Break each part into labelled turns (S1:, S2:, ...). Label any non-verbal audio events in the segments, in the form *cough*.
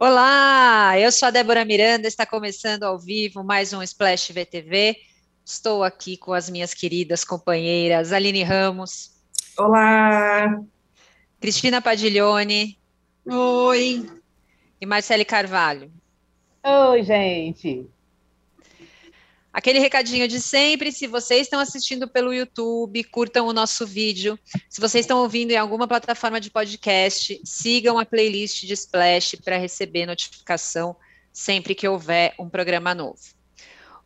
S1: Olá, eu sou a Débora Miranda, está começando ao vivo mais um Splash VTV. Estou aqui com as minhas queridas companheiras Aline Ramos.
S2: Olá.
S1: Cristina Padiglione.
S3: Oi.
S1: E Marcele Carvalho.
S4: Oi, gente.
S1: Aquele recadinho de sempre, se vocês estão assistindo pelo YouTube, curtam o nosso vídeo. Se vocês estão ouvindo em alguma plataforma de podcast, sigam a playlist de Splash para receber notificação sempre que houver um programa novo.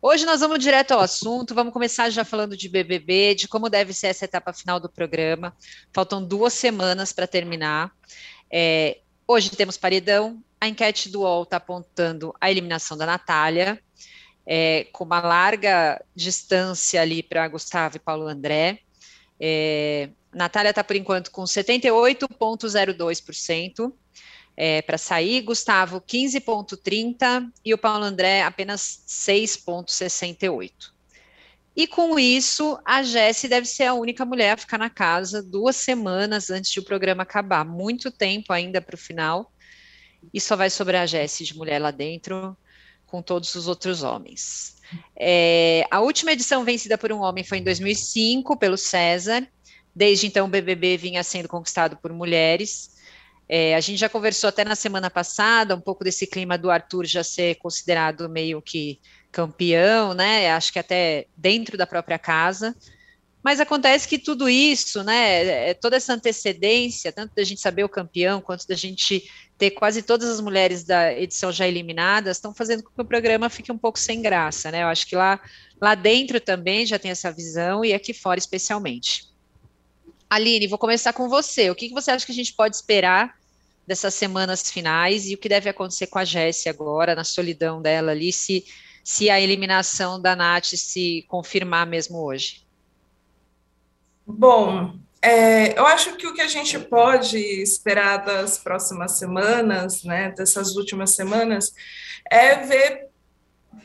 S1: Hoje nós vamos direto ao assunto, vamos começar já falando de BBB, de como deve ser essa etapa final do programa. Faltam duas semanas para terminar. É, hoje temos paredão, a enquete do UOL está apontando a eliminação da Natália, é, com uma larga distância ali para Gustavo e Paulo André. É, Natália está, por enquanto, com 78,02% é, para sair, Gustavo 15,30% e o Paulo André apenas 6,68%. E com isso, a Jessie deve ser a única mulher a ficar na casa duas semanas antes de o programa acabar. Muito tempo ainda para o final. E só vai sobrar a Jessie de mulher lá dentro com todos os outros homens. É, a última edição vencida por um homem foi em 2005, pelo César. Desde então, o BBB vinha sendo conquistado por mulheres. É, a gente já conversou até na semana passada um pouco desse clima do Arthur já ser considerado meio que campeão, né? Acho que até dentro da própria casa. Mas acontece que tudo isso, né, é, toda essa antecedência, tanto da gente saber o campeão, quanto da gente ter quase todas as mulheres da edição já eliminadas, estão fazendo com que o programa fique um pouco sem graça, né? Eu acho que lá, lá dentro também já tem essa visão e aqui fora especialmente. Aline, vou começar com você. O que, que você acha que a gente pode esperar dessas semanas finais e o que deve acontecer com a Jessie agora, na solidão dela ali, se, se a eliminação da Nath se confirmar mesmo hoje?
S2: Bom, é, eu acho que o que a gente pode esperar das próximas semanas, né, dessas últimas semanas, é ver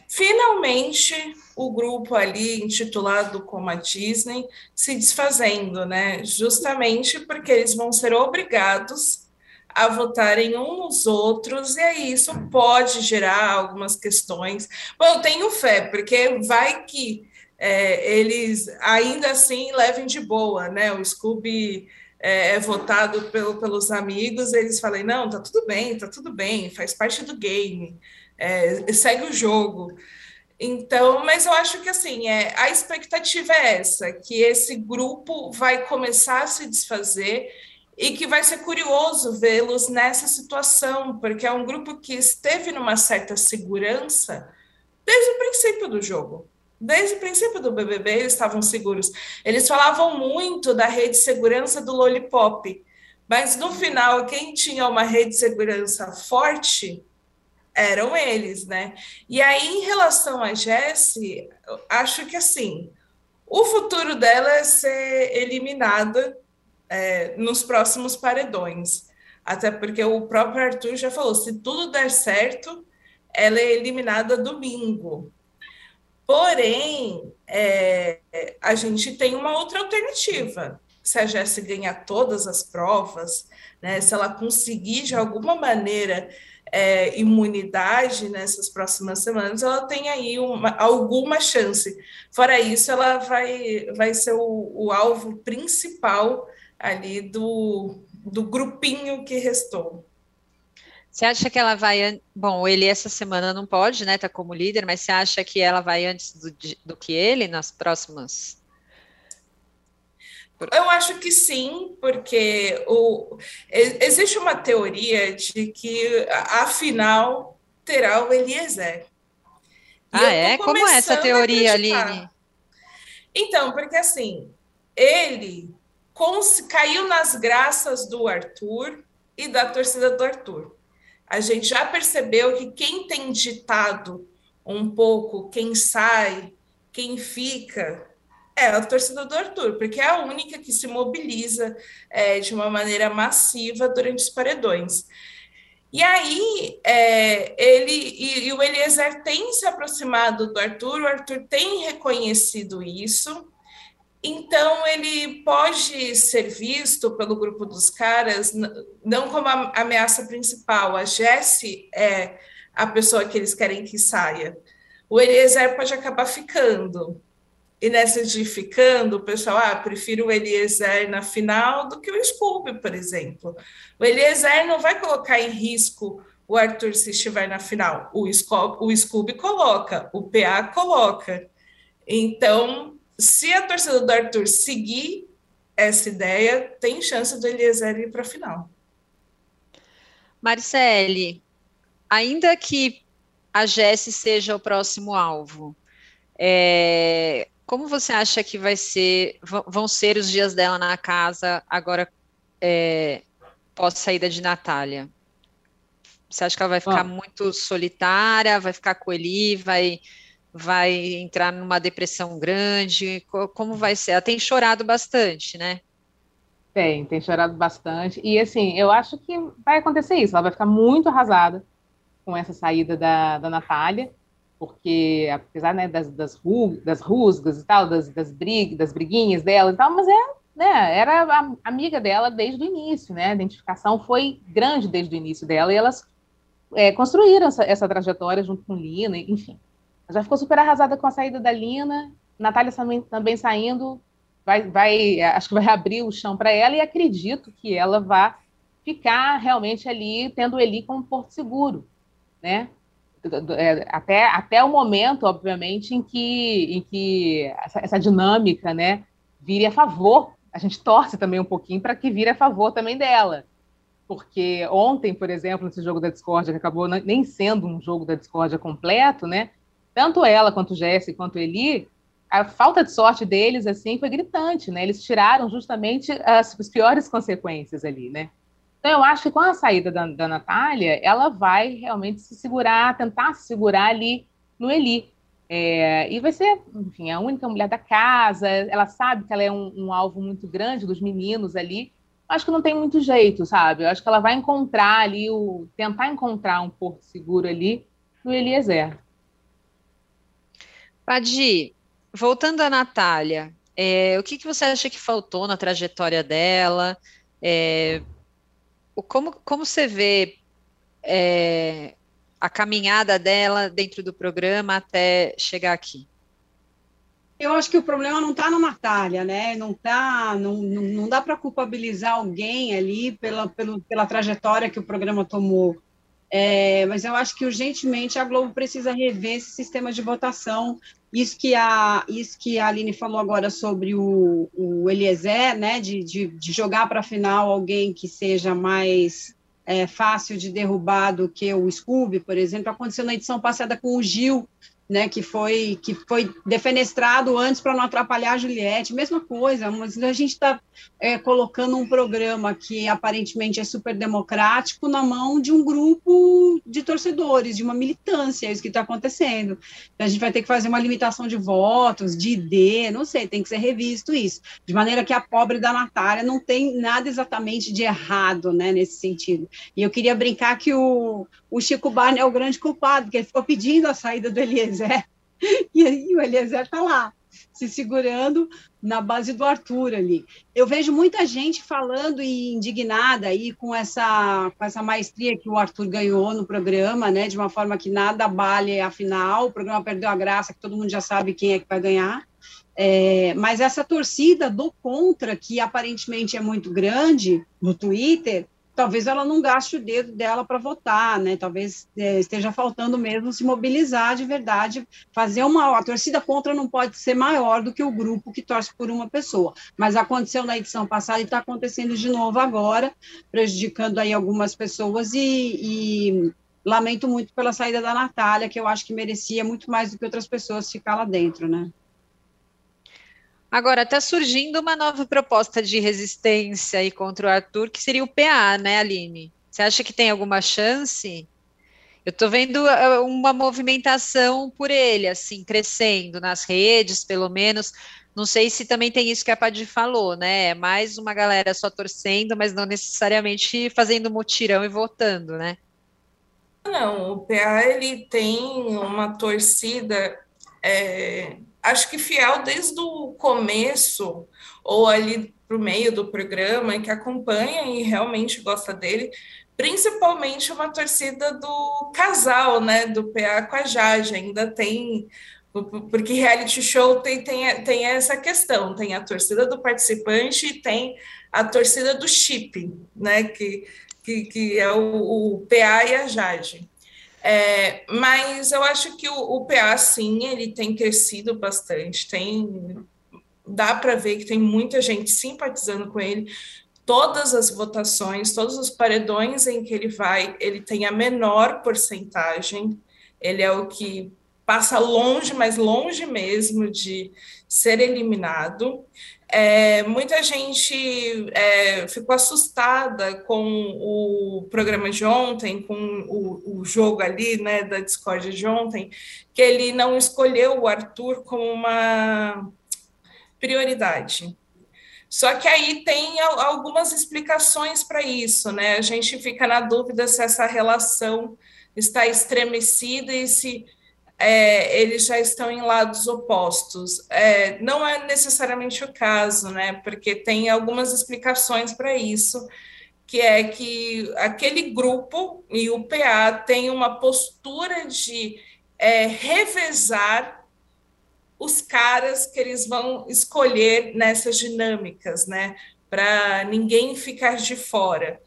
S2: finalmente o grupo ali intitulado como a Disney se desfazendo, né? Justamente porque eles vão ser obrigados a votarem uns nos outros, e aí isso pode gerar algumas questões. Bom, eu tenho fé, porque vai que é, eles ainda assim levem de boa, né? O Scooby é, é votado pelo, pelos amigos, eles falam, não, tá tudo bem, tá tudo bem, faz parte do game, é, segue o jogo. Então, mas eu acho que assim, é, a expectativa é essa, que esse grupo vai começar a se desfazer e que vai ser curioso vê-los nessa situação, porque é um grupo que esteve numa certa segurança desde o princípio do jogo. Desde o princípio do BBB, eles estavam seguros. Eles falavam muito da rede de segurança do Lollipop, mas no final, quem tinha uma rede de segurança forte eram eles, né? E aí, em relação a Jessie, acho que assim, o futuro dela é ser eliminada é, nos próximos paredões. Até porque o próprio Arthur já falou: se tudo der certo, ela é eliminada domingo. Porém, é, a gente tem uma outra alternativa. Se a Jéssica ganhar todas as provas, né, se ela conseguir de alguma maneira é, imunidade nessas próximas semanas, ela tem aí uma, alguma chance. Fora isso, ela vai, vai ser o, o alvo principal ali do, do grupinho que restou.
S1: Você acha que ela vai. Bom, ele essa semana não pode, né? Tá como líder, mas você acha que ela vai antes do, do que ele nas próximas?
S2: Eu acho que sim, porque o, existe uma teoria de que a final terá o Eliezer.
S1: E ah, é? Como é essa teoria, Aline?
S2: Então, porque assim, ele caiu nas graças do Arthur e da torcida do Arthur a gente já percebeu que quem tem ditado um pouco quem sai, quem fica, é a torcida do Arthur, porque é a única que se mobiliza é, de uma maneira massiva durante os paredões. E aí, é, ele e, e, o Eliezer tem se aproximado do Arthur, o Arthur tem reconhecido isso, Então, ele pode ser visto pelo grupo dos caras não como a ameaça principal. A Jesse é a pessoa que eles querem que saia. O Eliezer pode acabar ficando. E nessa de ficando, o pessoal, ah, prefiro o Eliezer na final do que o Scooby, por exemplo. O Eliezer não vai colocar em risco o Arthur se estiver na final. O, o Scooby coloca, o PA coloca. Então, se a torcida do Arthur seguir essa ideia, tem chance do Eliezer ir para a final.
S1: Marcele, ainda que a Jesse seja o próximo alvo, é, como você acha que vai ser, vão ser os dias dela na casa agora é, pós saída de Natália? Você acha que ela vai ficar ah. muito solitária, vai ficar com ele, vai vai entrar numa depressão grande? Como vai ser? Ela tem chorado bastante, né?
S4: Tem, tem chorado bastante. E assim, eu acho que vai acontecer isso. Ela vai ficar muito arrasada com essa saída da, da Natália, porque apesar né, das, das, ru, das rusgas e tal, das, das, brig, das briguinhas dela e tal, mas é, né, era a, amiga dela desde o início, né? A identificação foi grande desde o início dela e elas é, construíram essa, essa trajetória junto com Lina, enfim já ficou super arrasada com a saída da Lina. Natália também, também saindo, vai, vai, acho que vai abrir o chão para ela e acredito que ela vai ficar realmente ali, tendo Eli como porto seguro, né? É, até, até o momento, obviamente, em que, em que essa, essa dinâmica, né, vire a favor. A gente torce também um pouquinho para que vire a favor também dela. Porque ontem, por exemplo, nesse jogo da discórdia, que acabou nem sendo um jogo da discórdia completo, né? Tanto ela quanto o Jesse quanto Eli, a falta de sorte deles assim foi gritante, né? Eles tiraram justamente as, as piores consequências ali, né? Então eu acho que com a saída da, da Natália, ela vai realmente se segurar, tentar se segurar ali no Eli. É, e vai ser, enfim, a única mulher da casa. Ela sabe que ela é um, um alvo muito grande dos meninos ali. Acho que não tem muito jeito, sabe? Eu acho que ela vai encontrar ali, o, tentar encontrar um porto seguro ali no Eliezer.
S1: Padi, voltando à Natália, é, o que, que você acha que faltou na trajetória dela? É, como, como você vê é, a caminhada dela dentro do programa até chegar aqui?
S3: Eu acho que o problema não está na Natália, né? Não tá, não, não, não dá para culpabilizar alguém ali pela, pela, pela trajetória que o programa tomou. É, mas eu acho que urgentemente a Globo precisa rever esse sistema de votação. Isso que a, isso que a Aline falou agora sobre o, o Eliezer, né, de, de, de jogar para a final alguém que seja mais é, fácil de derrubar do que o Scooby, por exemplo, aconteceu na edição passada com o Gil, né, que foi que foi defenestrado antes para não atrapalhar a Juliette, mesma coisa, mas a gente está é, colocando um programa que aparentemente é super democrático na mão de um grupo de torcedores, de uma militância, é isso que está acontecendo. Então, a gente vai ter que fazer uma limitação de votos, de ID, não sei, tem que ser revisto isso, de maneira que a pobre da Natália não tem nada exatamente de errado, né, nesse sentido. E eu queria brincar que o, o Chico Barney é o grande culpado, porque ele ficou pedindo a saída do Eliezer, *laughs* e o Eliezer está lá, se segurando na base do Arthur ali. Eu vejo muita gente falando e indignada aí com essa, com essa maestria que o Arthur ganhou no programa, né, de uma forma que nada abale a final, o programa perdeu a graça, que todo mundo já sabe quem é que vai ganhar, é, mas essa torcida do contra, que aparentemente é muito grande no Twitter, talvez ela não gaste o dedo dela para votar, né? Talvez é, esteja faltando mesmo se mobilizar de verdade, fazer uma. A torcida contra não pode ser maior do que o grupo que torce por uma pessoa. Mas aconteceu na edição passada e está acontecendo de novo agora, prejudicando aí algumas pessoas e, e lamento muito pela saída da Natália, que eu acho que merecia muito mais do que outras pessoas ficar lá dentro, né?
S1: Agora, está surgindo uma nova proposta de resistência aí contra o Arthur, que seria o PA, né, Aline? Você acha que tem alguma chance? Eu estou vendo uh, uma movimentação por ele, assim, crescendo nas redes, pelo menos. Não sei se também tem isso que a Padir falou, né? É mais uma galera só torcendo, mas não necessariamente fazendo mutirão e votando, né?
S2: Não, o PA ele tem uma torcida é, acho que fiel desde o começo, ou ali para o meio do programa, que acompanha e realmente gosta dele, principalmente uma torcida do casal, né, do PA com a Jade, ainda tem porque reality show tem, tem, tem essa questão, tem a torcida do participante e tem a torcida do chip, né? Que, que, que é o, o PA e a Jade. É, mas eu acho que o, o, PA, sim, ele tem crescido bastante, tem dá para ver que tem muita gente simpatizando com ele. Todas as votações, todos os paredões em que ele vai, ele tem a menor porcentagem. Ele é o que passa longe, mas longe mesmo de ser eliminado. É, muita gente é, ficou assustada com o programa de ontem, com o, o, jogo ali, né, da Discord de ontem, que ele não escolheu o Arthur como uma prioridade. Só que aí tem algumas explicações para isso, né? A gente fica na dúvida se essa relação está estremecida e se é, eles já estão em lados opostos. É, não é necessariamente o caso, né? Porque tem algumas explicações para isso, que é que aquele grupo e o PA tem uma postura de é, revezar os caras que eles vão escolher nessas dinâmicas, né? Para ninguém ficar de fora.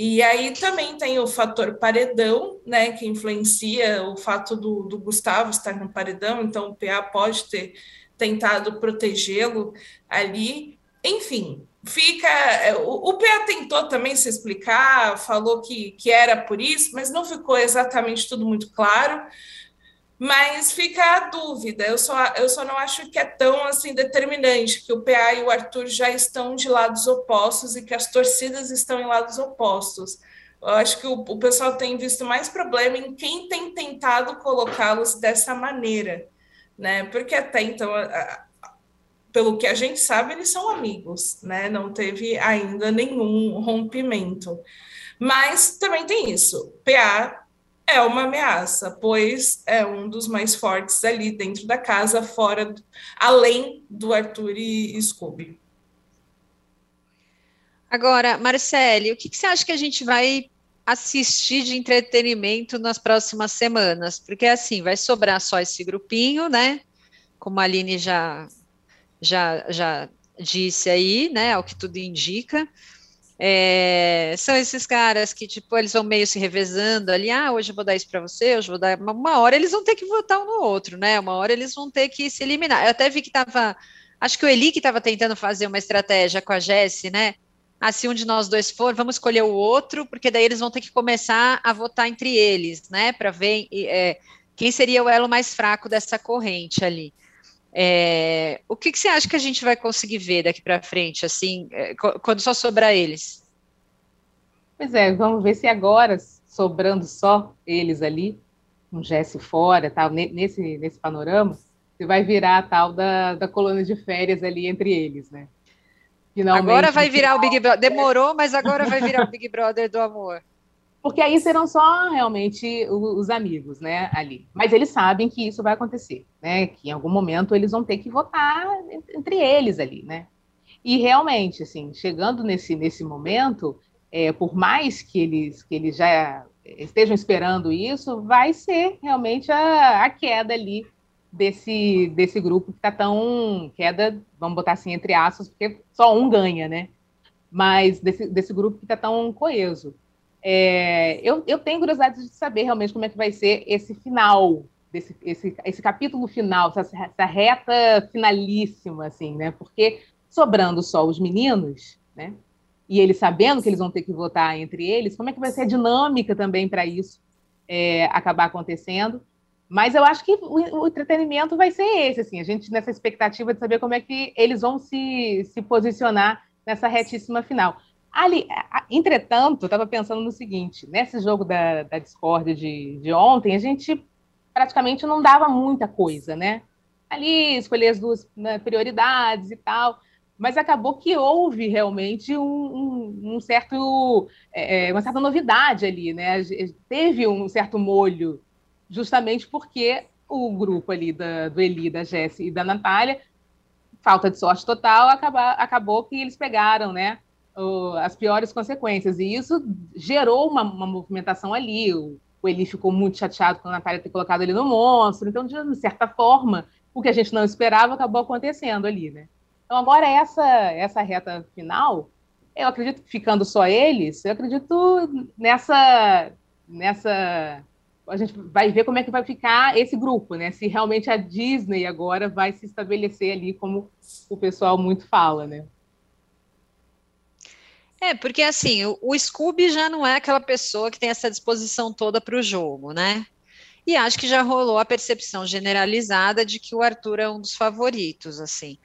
S2: E aí também tem o fator paredão, né, que influencia o fato do, do Gustavo estar no paredão, então o PA pode ter tentado protegê-lo ali. Enfim, fica. É, o, o PA tentou também se explicar, falou que, que era por isso, mas não ficou exatamente tudo muito claro. Mas fica a dúvida, eu só, eu só não acho que é tão assim determinante, que o PA e o Arthur já estão de lados opostos e que as torcidas estão em lados opostos. Eu acho que o, o pessoal tem visto mais problema em quem tem tentado colocá-los dessa maneira, né? Porque até então, a, a, pelo que a gente sabe, eles são amigos, né? Não teve ainda nenhum rompimento. Mas também tem isso. PA é uma ameaça, pois é um dos mais fortes ali dentro da casa, fora, além do Arthur e Scooby.
S1: Agora, Marcele, o que, que você acha que a gente vai assistir de entretenimento nas próximas semanas? Porque assim, vai sobrar só esse grupinho, né? Como a Aline já, já, já disse aí, né? Ao que tudo indica. É, são esses caras que, tipo, eles vão meio se revezando ali, ah, hoje eu vou dar isso para você, hoje eu vou dar. Uma hora eles vão ter que votar um no outro, né? Uma hora eles vão ter que se eliminar. Eu até vi que tava. Acho que o Eli que estava tentando fazer uma estratégia com a Jesse, né? Ah, se um de nós dois for, vamos escolher o outro, porque daí eles vão ter que começar a votar entre eles, né? Para ver é, quem seria o elo mais fraco dessa corrente ali. É, o que, que, você acha que a gente vai conseguir ver daqui para frente, assim, é, quando só sobrar eles?
S4: Pois é, vamos ver se agora, sobrando só eles ali, um Jesse fora, tal, nesse, nesse panorama, se vai virar a tal da, da colônia de férias ali entre eles, né?
S1: Finalmente, agora vai virar o Big Brother. Demorou, mas agora vai virar o Big Brother do amor.
S4: Porque aí serão só realmente os amigos, né, ali. Mas eles sabem que isso vai acontecer, né? Que em algum momento eles vão ter que votar entre eles ali, né? E realmente, assim, chegando nesse, nesse momento, é, por mais que eles, que eles já estejam esperando isso, vai ser realmente a, a queda ali desse, desse grupo que está tão. Queda, vamos botar assim, entre aspas, porque só um ganha, né? Mas desse, desse grupo que está tão coeso. É, eu, eu tenho curiosidade de saber realmente como é que vai ser esse final, desse, esse, esse capítulo final, essa, essa reta finalíssima, assim, né? Porque sobrando só os meninos, né? E eles sabendo que eles vão ter que votar entre eles, como é que vai ser a dinâmica também para isso é, acabar acontecendo? Mas eu acho que o, o, entretenimento vai ser esse, assim, a gente nessa expectativa de saber como é que eles vão se, se posicionar nessa retíssima final. Ali, entretanto, eu estava pensando no seguinte: nesse jogo da, da Discord de, de ontem, a gente praticamente não dava muita coisa, né? Ali, escolher as duas né, prioridades e tal, mas acabou que houve realmente um, um, um certo, é, é uma certa novidade ali, né? Teve um certo molho, justamente porque o grupo ali da, do Eli, da Jesse e da Natália, falta de sorte total, acabou que eles pegaram, né, as piores consequências. E isso gerou uma, uma movimentação ali. O, o Eli ficou muito chateado com a Natália ter colocado ele no monstro. Então, de certa forma, o que a gente não esperava acabou acontecendo ali, né? Então, agora, essa, essa reta final, eu acredito que ficando só eles, eu acredito nessa, nessa a gente vai ver como é que vai ficar esse grupo, né? Se realmente a Disney agora vai se estabelecer ali, como o pessoal muito fala, né?
S1: É, porque assim, o, o Scooby já não é aquela pessoa que tem essa disposição toda para o jogo, né? E acho que já rolou a percepção generalizada de que o Arthur é um dos favoritos, assim.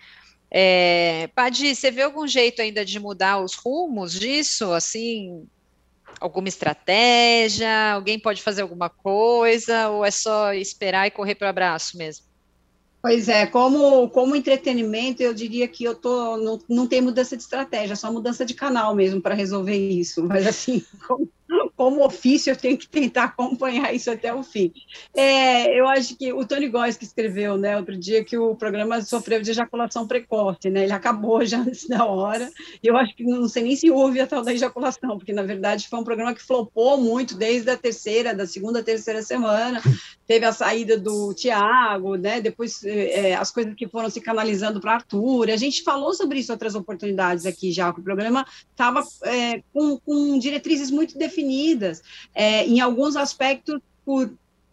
S1: É, Padi, você vê algum jeito ainda de mudar os rumos disso, assim, alguma estratégia? Alguém pode fazer alguma coisa? Ou é só esperar e correr para o abraço mesmo?
S3: Pois é, como, como entretenimento, eu diria que eu tô, não, não tem mudança de estratégia, só mudança de canal mesmo para resolver isso. Mas assim, *laughs* como, como ofício, eu tenho que tentar acompanhar isso até o fim. É, eu acho que o Tony Góes que escreveu, né, outro dia, que o programa sofreu de ejaculação precoce, né, ele acabou já *laughs* antes da hora, eu acho que não sei nem se houve a tal da ejaculação, porque, na verdade, foi um programa que flopou muito desde a terceira, da segunda, terceira semana, teve a saída do Tiago, né, depois é, as coisas que foram se canalizando para Arthur, a gente falou sobre isso outras oportunidades aqui já, que o programa estava é, com, com diretrizes muito definidas, definidas, é, em alguns aspectos por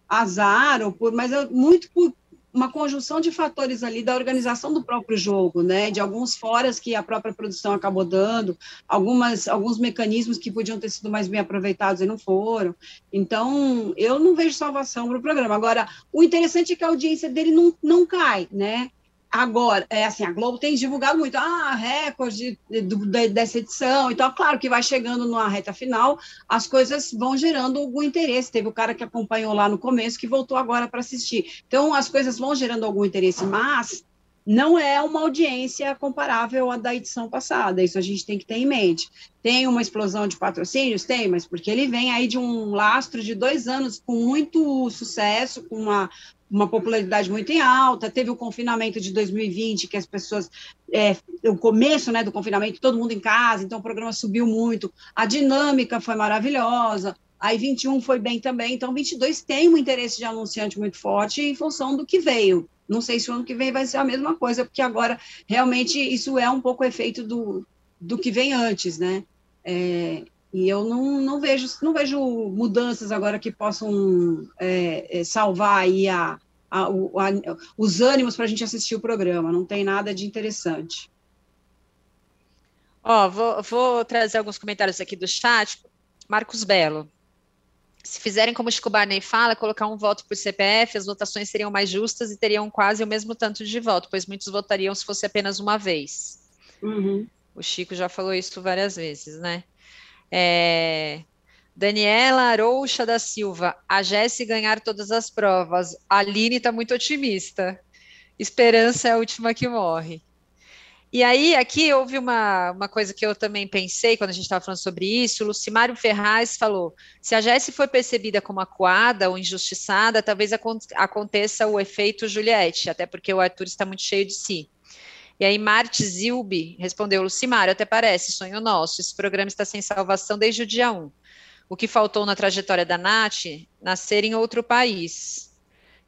S3: azar, ou por, mas muito por uma conjunção de fatores ali da organização do próprio jogo, né, de alguns foras que a própria produção acabou dando, algumas, alguns mecanismos que podiam ter sido mais bem aproveitados e não foram. Então, eu não vejo salvação para o programa. Agora, o interessante é que a audiência dele não, não cai, né? Agora, é assim, a Globo tem divulgado muito, ah, recorde de, dessa edição, então, claro que vai chegando na reta final, as coisas vão gerando algum interesse. Teve o cara que acompanhou lá no começo, que voltou agora para assistir. Então, as coisas vão gerando algum interesse, mas não é uma audiência comparável à da edição passada, isso a gente tem que ter em mente. Tem uma explosão de patrocínios? Tem, mas porque ele vem aí de um lastro de dois anos com muito sucesso, com uma uma popularidade muito em alta, teve o confinamento de 2020, que as pessoas, é, o começo né, do confinamento, todo mundo em casa, então o programa subiu muito, a dinâmica foi maravilhosa, aí 21 foi bem também, então 22 tem um interesse de anunciante muito forte em função do que veio. Não sei se o ano que vem vai ser a mesma coisa, porque agora realmente isso é um pouco efeito do, do que vem antes, né? É, e eu não, não, vejo, não vejo mudanças agora que possam é, é salvar aí a, a, a, os ânimos para a gente assistir o programa. Não tem nada de interessante.
S1: Ó, vou, vou trazer alguns comentários aqui do chat. Marcos Belo. Se fizerem como o Chico Barney fala, colocar um voto por CPF, as votações seriam mais justas e teriam quase o mesmo tanto de voto, pois muitos votariam se fosse apenas uma vez.
S3: Uhum.
S1: O Chico já falou isso várias vezes, né? É, Daniela Arouxa da Silva, a Jesse ganhar todas as provas. A Aline está muito otimista. Esperança é a última que morre. E aí, aqui houve uma, uma coisa que eu também pensei quando a gente estava falando sobre isso. O Lucimário Ferraz falou: se a Jesse foi percebida como acuada ou injustiçada, talvez aconteça o efeito Juliette, até porque o Arthur está muito cheio de si. E aí Marte Zilbi respondeu, Lucimário, até parece, sonho nosso, esse programa está sem salvação desde o dia 1. O que faltou na trajetória da Nath, nascer em outro país,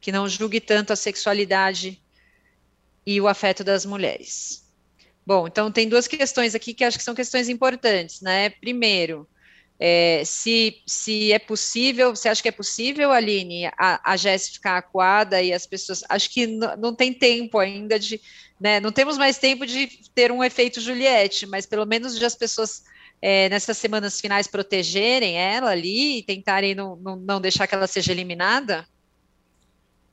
S1: que não julgue tanto a sexualidade e o afeto das mulheres. Bom, então tem duas questões aqui que acho que são questões importantes, né? Primeiro, é, se, se é possível, você acha que é possível, Aline, a, a Jéssica ficar acuada e as pessoas. Acho que não tem tempo ainda de. Né, não temos mais tempo de ter um efeito Juliette, mas pelo menos de as pessoas é, nessas semanas finais protegerem ela ali e tentarem não, não, não deixar que ela seja eliminada?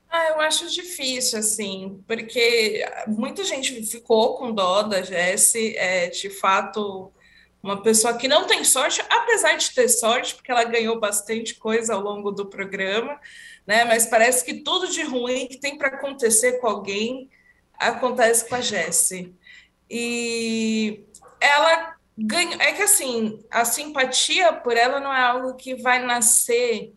S2: Ah, eu acho difícil, assim, porque muita gente ficou com dó da Jessie, é, de fato, uma pessoa que não tem sorte, apesar de ter sorte, porque ela ganhou bastante coisa ao longo do programa, né? Mas parece que tudo de ruim que tem para acontecer com alguém acontece com a Jessie. E ela ganha. É que assim, a simpatia por ela não é algo que vai nascer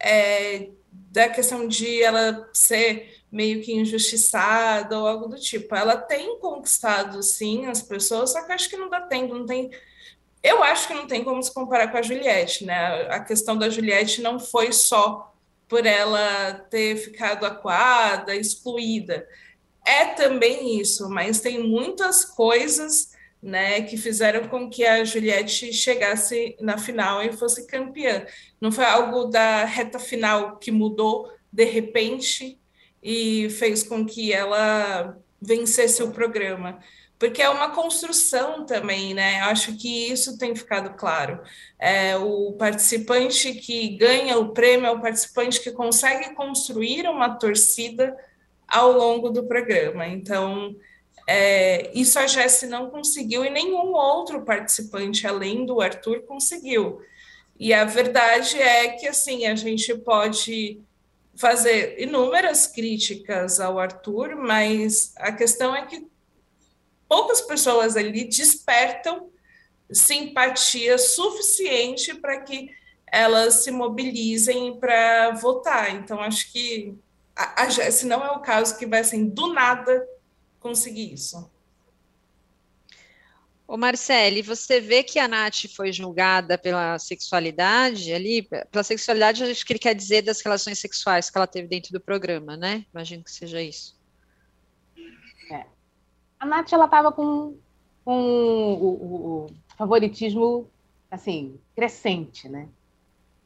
S2: é, da questão de ela ser meio que injustiçada ou algo do tipo. Ela tem conquistado, sim, as pessoas, só que acho que não dá tempo, não tem. Eu acho que não tem como se comparar com a Juliette, né? A questão da Juliette não foi só por ela ter ficado acuada, excluída. É também isso, mas tem muitas coisas né, que fizeram com que a Juliette chegasse na final e fosse campeã. Não foi algo da reta final que mudou de repente e fez com que ela vencesse o programa. Porque é uma construção também, né? Acho que isso tem ficado claro. É, o participante que ganha o prêmio é o participante que consegue construir uma torcida ao longo do programa. Então, é, isso a Jesse não conseguiu e nenhum outro participante, além do Arthur, conseguiu. E a verdade é que, assim, a gente pode fazer inúmeras críticas ao Arthur, mas a questão é que poucas pessoas ali despertam simpatia suficiente para que elas se mobilizem para votar. Então, acho que a, a não é o caso que vai, assim, do nada conseguir isso.
S1: Ô Marcele, você vê que a Nath foi julgada pela sexualidade ali, pela sexualidade, acho que ele quer dizer das relações sexuais que ela teve dentro do programa, né? Imagino que seja isso.
S4: A Nath, ela estava com, com o, o, favoritismo, assim, crescente, né?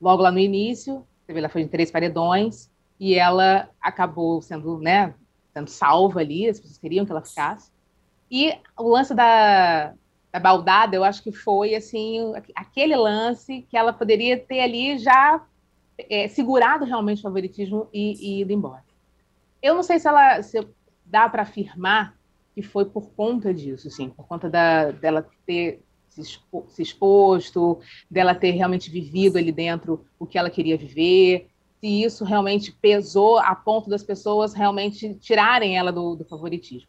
S4: Logo lá no início, ela foi em três paredões, e ela acabou sendo, né, sendo salva ali, as pessoas queriam que ela ficasse. E o lance da, da baldada, eu acho que foi assim aquele lance que ela poderia ter ali já é, segurado realmente o favoritismo e, e, ido embora. Eu não sei se ela se dá para afirmar que foi por conta disso, sim, por conta da, dela ter se, expo, se exposto, dela ter realmente vivido ali dentro o que ela queria viver, se isso realmente pesou a ponto das pessoas realmente tirarem ela do, do favoritismo.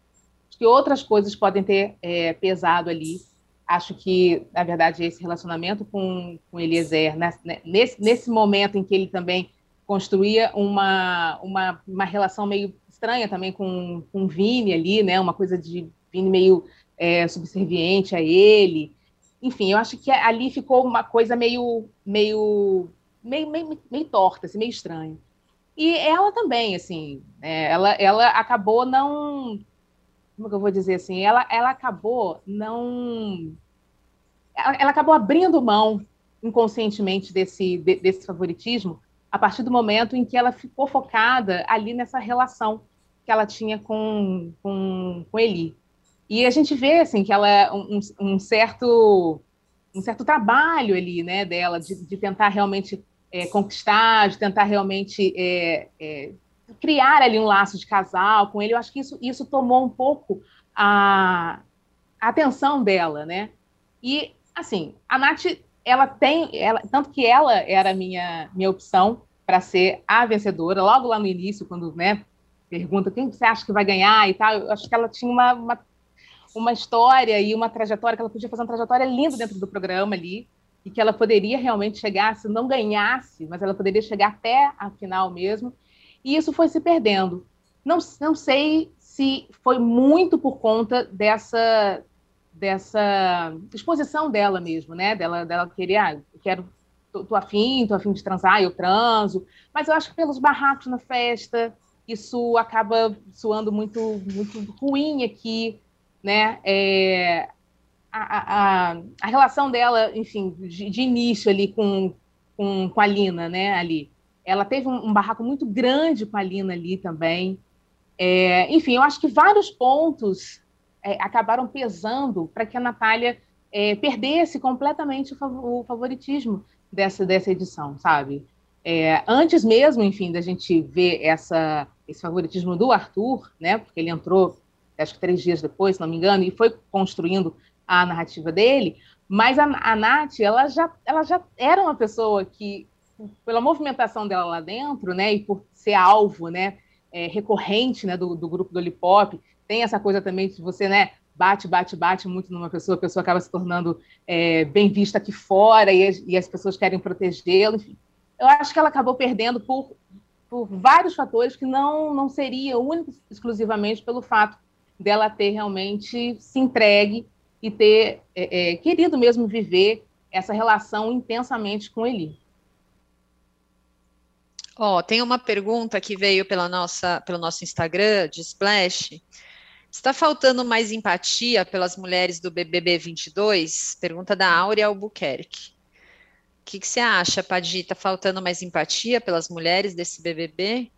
S4: Acho que outras coisas podem ter é, pesado ali. Acho que, na verdade, esse relacionamento com, com Eliezer, né, nesse, nesse momento em que ele também construía uma, uma, uma relação meio estranha também com, com Vini ali, né, uma coisa de Vini meio é, subserviente a ele. Enfim, eu acho que ali ficou uma coisa meio, meio meio, meio, meio torta, assim, meio estranha. E ela também, assim, é, ela, ela acabou não. Como que eu vou dizer assim? Ela, ela acabou não. Ela, ela acabou abrindo mão inconscientemente desse, de, desse favoritismo a partir do momento em que ela ficou focada ali nessa relação que ela tinha com, com, com Eli. E a gente vê assim que ela é um, um certo um certo trabalho ali, né, dela de, de tentar realmente é, conquistar, de tentar realmente é, é, criar ali um laço de casal com ele. Eu acho que isso, isso tomou um pouco a, a atenção dela, né? E, assim, a Nath, ela tem, ela, tanto que ela era minha, minha opção para ser a vencedora, logo lá no início, quando, né, pergunta quem você acha que vai ganhar e tal, eu acho que ela tinha uma, uma, uma história e uma trajetória, que ela podia fazer uma trajetória linda dentro do programa ali, e que ela poderia realmente chegar, se não ganhasse, mas ela poderia chegar até a final mesmo, e isso foi se perdendo. Não, não sei se foi muito por conta dessa dessa exposição dela mesmo, né? Dela, dela querer, ah, eu quero, tô, tô afim, tô afim de transar, eu transo, mas eu acho que pelos barracos na festa, isso acaba soando muito, muito ruim aqui, né? É, a, a, a relação dela, enfim, de, de início ali com, com, com, a Lina, né, ali. Ela teve um, um, barraco muito grande com a Lina ali também. É, enfim, eu acho que vários pontos é, acabaram pesando para que a Natália é, perdesse completamente o, o, favoritismo dessa, dessa edição, sabe? É, antes mesmo, enfim, da gente ver essa, esse favoritismo do Arthur, né? Porque ele entrou, acho que três dias depois, se não me engano, e foi construindo a narrativa dele, mas a, a Nath, ela já, ela já era uma pessoa que, pela movimentação dela lá dentro, né, e por ser alvo, né, é, recorrente, né, do, do grupo do Olipop, tem essa coisa também de você, né, bate, bate, bate muito numa pessoa, a pessoa acaba se tornando é, bem vista aqui fora e as, e as pessoas querem protegê-la, enfim. Eu acho que ela acabou perdendo por por vários fatores que não, não seria único exclusivamente pelo fato dela ter realmente se entregue e ter é, é, querido mesmo viver essa relação intensamente com Eli.
S1: Ó, oh, tem uma pergunta que veio pela nossa, pelo nosso Instagram de Splash. Está faltando mais empatia pelas mulheres do BBB 22? Pergunta da Áurea Albuquerque. O que, que você acha, Padi? Está faltando mais empatia pelas mulheres desse BBB?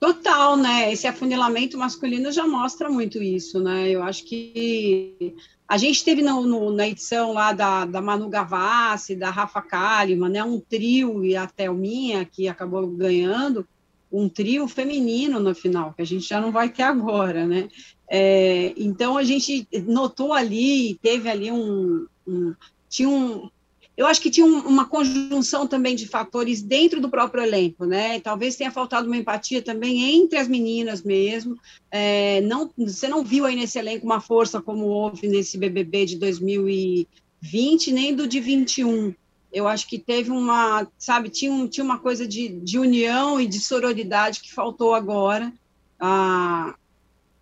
S3: Total, né? Esse afunilamento masculino já mostra muito isso, né? Eu acho que a gente teve no, no, na edição lá da, da Manu Gavassi, da Rafa Kalimann, né? Um trio e a Thelminha, que acabou ganhando, um trio feminino no final, que a gente já não vai ter agora, né? É, então a gente notou ali, teve ali um, um tinha um, eu acho que tinha um, uma conjunção também de fatores dentro do próprio elenco, né? Talvez tenha faltado uma empatia também entre as meninas mesmo. É, não, você não viu aí nesse elenco uma força como houve nesse BBB de 2020 nem do de 21 eu acho que teve uma, sabe, tinha, um, tinha uma coisa de, de união e de sororidade que faltou agora. Ah,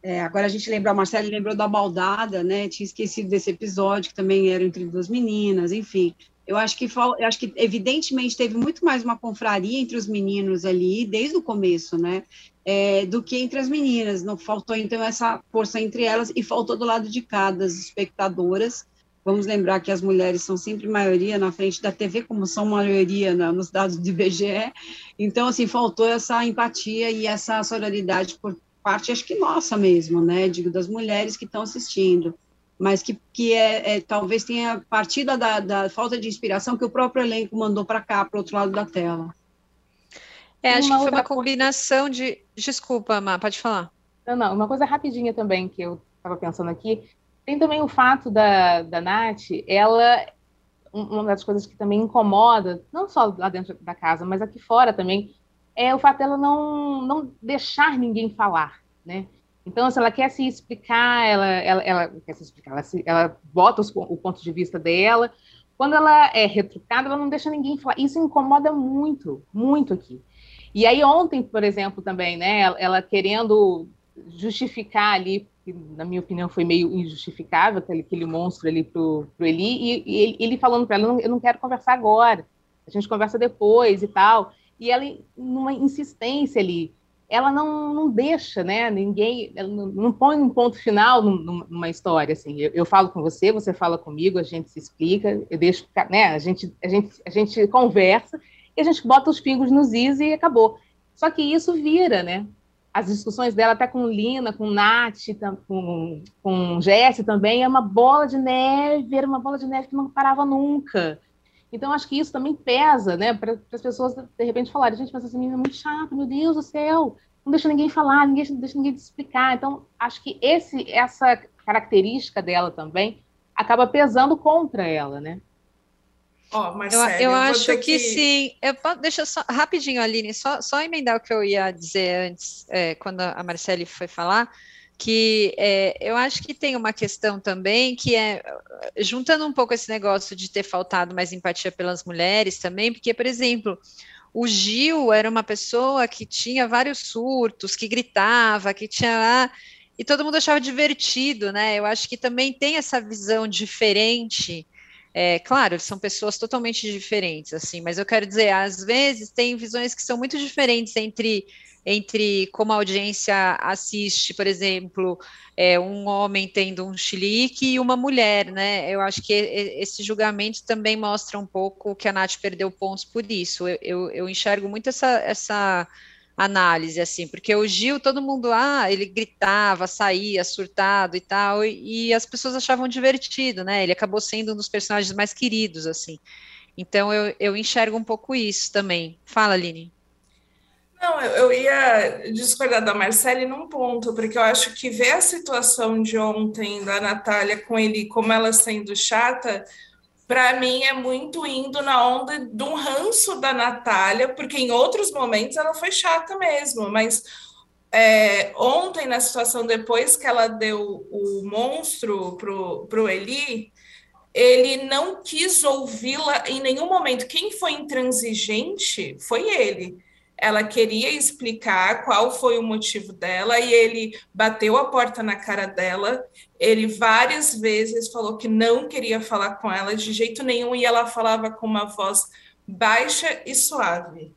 S3: é, agora a gente lembrou, a Marcela lembrou da Baldada, né? Tinha esquecido desse episódio, que também era entre duas meninas, enfim. Eu acho que eu acho que evidentemente teve muito mais uma confraria entre os meninos ali desde o começo, né? É, do que entre as meninas. Não faltou então essa força entre elas e faltou do lado de cá das espectadoras Vamos lembrar que as mulheres são sempre maioria na frente da TV, como são maioria na, nos dados de IBGE. Então, assim, faltou essa empatia e essa solidariedade por parte, acho que nossa mesmo, né? Digo, das mulheres que estão assistindo. Mas que, que é, é, talvez tenha partido da, da falta de inspiração que o próprio elenco mandou para cá, para o outro lado da tela.
S1: É, acho uma que foi uma combinação coisa... de. Desculpa, Má, pode falar.
S4: Não, não, uma coisa rapidinha também que eu estava pensando aqui tem também o fato da, da Nath, ela, uma das coisas que também incomoda, não só lá dentro da casa, mas aqui fora também, é o fato dela não, não deixar ninguém falar, né? Então, se ela quer se explicar, ela, ela, ela quer se explicar, ela, se, ela bota os, o ponto de vista dela. Quando ela é retrucada, ela não deixa ninguém falar. Isso incomoda muito, muito aqui. E aí ontem, por exemplo, também, né, ela, ela querendo justificar ali que na minha opinião foi meio injustificável, aquele, aquele monstro ali pro, pro Eli, e, e ele, ele, falando para ela, eu não, quero conversar agora, a gente conversa depois e tal, e ela, numa insistência ali, ela não, não deixa, né, ninguém, não, não, põe um ponto final numa história, assim, eu, eu, falo com você, você fala comigo, a gente se explica, eu deixo, né, a gente, a gente, a gente conversa, e a gente bota os pingos nos is e acabou. Só que isso vira, né, as discussões dela até com Lina, com Nath, com, com Jesse também, é uma bola de neve, era uma bola de neve que não parava nunca. Então, acho que isso também pesa, né, para as pessoas, de repente, falarem, gente, mas essa menina é muito chata, meu Deus do céu, não deixa ninguém falar, ninguém deixa ninguém explicar. Então, acho que esse, essa característica dela também acaba pesando contra ela, né?
S1: Oh, Marcelo, eu, eu, eu acho que... que... sim. Eu, deixa só rapidinho, Aline, só, só emendar o que eu ia dizer antes, é, quando a Marcele foi falar, que é, eu acho que tem uma questão também que é juntando um pouco esse negócio de ter faltado mais empatia pelas mulheres também, porque, por exemplo, o Gil era uma pessoa que tinha vários surtos, que gritava, que tinha e todo mundo achava divertido, né? Eu acho que também tem essa visão diferente é, claro, são pessoas totalmente diferentes, assim, mas eu quero dizer, às vezes tem visões que são muito diferentes entre entre como a audiência assiste, por exemplo, é, um homem tendo um chilique e uma mulher, né? Eu acho que esse julgamento também mostra um pouco que a Nath perdeu pontos por isso. Eu, eu, eu enxergo muito essa, essa análise, assim, porque o Gil, todo mundo, ah, ele gritava, saía, surtado e tal, e, e, as pessoas achavam divertido, né? Ele acabou sendo um dos personagens mais queridos, assim. Então eu, eu enxergo um pouco isso também. Fala, Aline.
S2: Não, eu, eu ia discordar da Marcele num ponto, porque eu acho que ver a situação de ontem da Natália com ele, como ela sendo chata, para mim é muito indo na onda de um ranço da Natália, porque em outros momentos ela foi chata mesmo, mas é, ontem, na situação depois que ela deu o monstro pro, pro Eli, ele não quis ouvi-la em nenhum momento. Quem foi intransigente foi ele. ela queria explicar qual foi o motivo dela e ele bateu a porta na cara dela. Ele várias vezes falou que não queria falar com ela de jeito nenhum e ela falava com uma voz baixa e suave.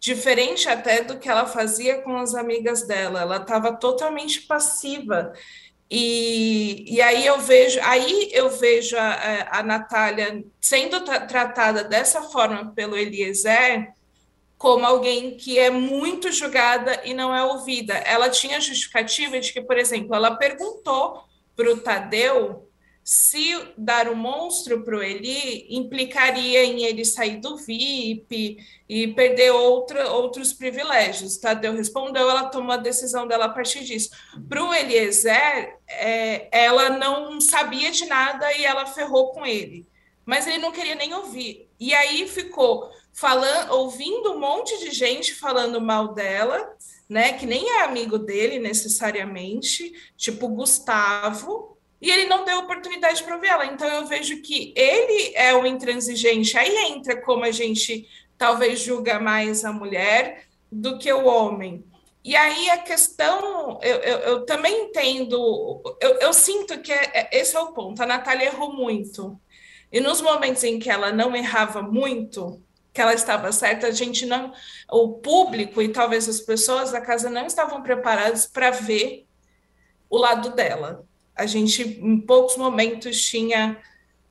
S2: Diferente até do que ela fazia com as amigas dela, ela estava totalmente passiva. E, e aí eu vejo, aí eu vejo a, a Natália sendo tra tratada dessa forma pelo Eliezer, como alguém que é muito julgada e não é ouvida. Ela tinha justificativa de que, por exemplo, ela perguntou para o Tadeu se dar o um monstro para o Eli implicaria em ele sair do VIP e perder outra, outros privilégios. Tadeu respondeu, ela tomou a decisão dela a partir disso. Para o Eliezer, é, ela não sabia de nada e ela ferrou com ele. Mas ele não queria nem ouvir. E aí ficou falando, ouvindo um monte de gente falando mal dela, né? Que nem é amigo dele necessariamente, tipo Gustavo, e ele não deu oportunidade para ouvir ela. Então eu vejo que ele é o intransigente. Aí entra como a gente talvez julga mais a mulher do que o homem. E aí a questão, eu, eu, eu também entendo, eu, eu sinto que é, é, esse é o ponto. A Natália errou muito. E nos momentos em que ela não errava muito, que ela estava certa, a gente não, o público e talvez as pessoas da casa não estavam preparados para ver o lado dela. A gente, em poucos momentos, tinha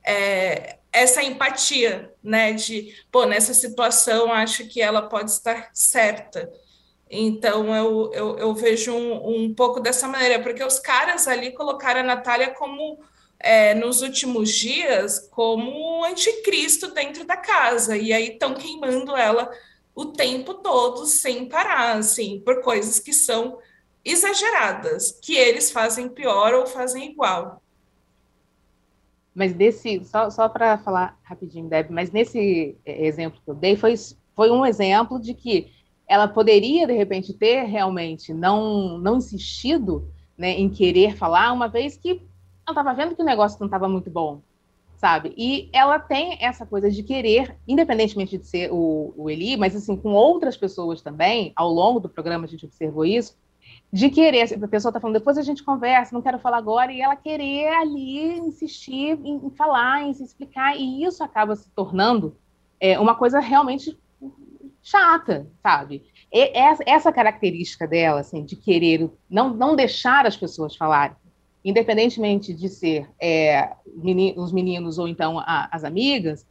S2: é, essa empatia, né? De, pô, nessa situação, acho que ela pode estar certa. Então, eu, eu, eu vejo um, um pouco dessa maneira, porque os caras ali colocaram a Natália como é, nos últimos dias como anticristo dentro da casa, e aí estão queimando ela o tempo todo sem parar, assim, por coisas que são exageradas, que eles fazem pior ou fazem igual.
S4: Mas desse, só, só para falar rapidinho, Deb, mas nesse é, exemplo que eu dei, foi, foi um exemplo de que ela poderia, de repente, ter realmente não, não insistido né, em querer falar, uma vez que ela estava vendo que o negócio não estava muito bom, sabe? E ela tem essa coisa de querer, independentemente de ser o, o Eli, mas assim, com outras pessoas também, ao longo do programa a gente observou isso, de querer, a pessoa está falando, depois a gente conversa, não quero falar agora, e ela querer ali insistir em, em falar, em se explicar, e isso acaba se tornando é, uma coisa realmente chata, sabe? E essa característica dela, assim, de querer não, não deixar as pessoas falarem, independentemente de ser é, os meninos ou então a, as amigas,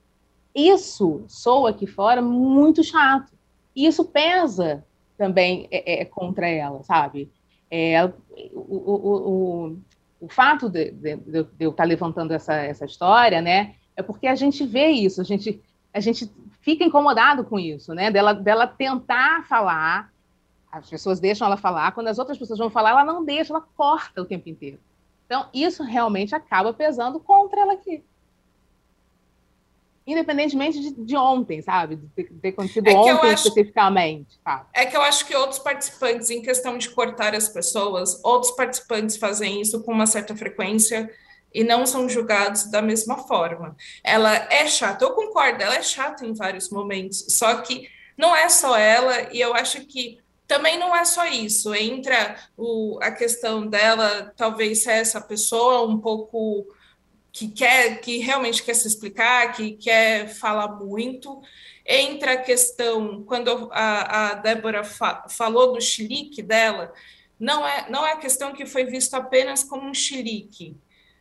S4: isso soa aqui fora muito chato. E isso pesa também é, é, contra ela, sabe? É, o, o, o, o, fato de, de, de, eu estar levantando essa, essa história, né, é porque a gente vê isso, a gente, a gente fica incomodado com isso, né, dela, dela tentar falar, as pessoas deixam ela falar, quando as outras pessoas vão falar, ela não deixa, ela corta o tempo inteiro. Então, isso realmente acaba pesando contra ela aqui. Independentemente de, de ontem, sabe? De ter, ter acontecido é ontem acho, especificamente. Sabe?
S2: É que eu acho que outros participantes, em questão de cortar as pessoas, outros participantes fazem isso com uma certa frequência e não são julgados da mesma forma. Ela é chata, eu concordo, ela é chata em vários momentos, só que não é só ela, e eu acho que também não é só isso, entra o, a questão dela talvez ser essa pessoa um pouco que quer, que realmente quer se explicar, que quer falar muito. Entra a questão, quando a, a Débora fa, falou do chilique dela, não é, não é a questão que foi visto apenas como um chilique.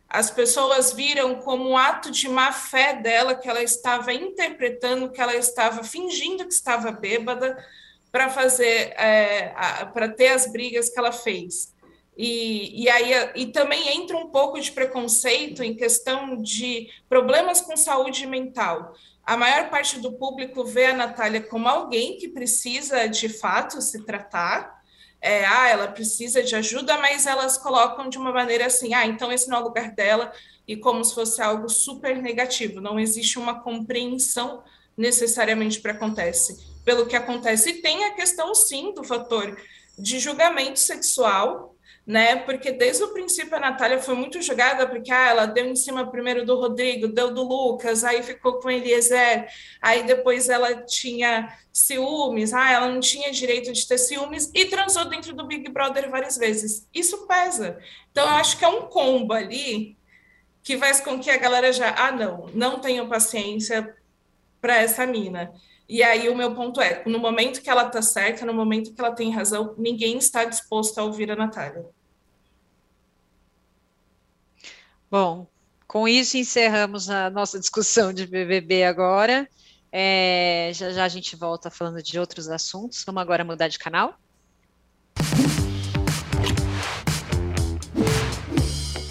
S2: As pessoas viram como um ato de má fé dela, que ela estava interpretando, que ela estava fingindo que estava bêbada, para fazer, é, para ter as brigas que ela fez. E, e aí e também entra um pouco de preconceito em questão de problemas com saúde mental. A maior parte do público vê a Natália como alguém que precisa de fato se tratar. É, ah, ela precisa de ajuda, mas elas colocam de uma maneira assim, ah, então esse não é o lugar dela, e como se fosse algo super negativo. Não existe uma compreensão necessariamente para acontece pelo que acontece. E tem a questão, sim, do fator de julgamento sexual, né? Porque desde o princípio a Natália foi muito jogada, porque ah, ela deu em cima primeiro do Rodrigo, deu do Lucas, aí ficou com Eliezer, aí depois ela tinha ciúmes, ah, ela não tinha direito de ter ciúmes e transou dentro do Big Brother várias vezes. Isso pesa. Então, eu acho que é um combo ali que faz com que a galera já, ah, não, não tenho paciência para essa mina. E aí o meu ponto é, no momento que ela está certa, no momento que ela tem razão, ninguém está disposto a ouvir a Natália.
S1: Bom, com isso encerramos a nossa discussão de BBB agora. É, já já a gente volta falando de outros assuntos. Vamos agora mudar de canal?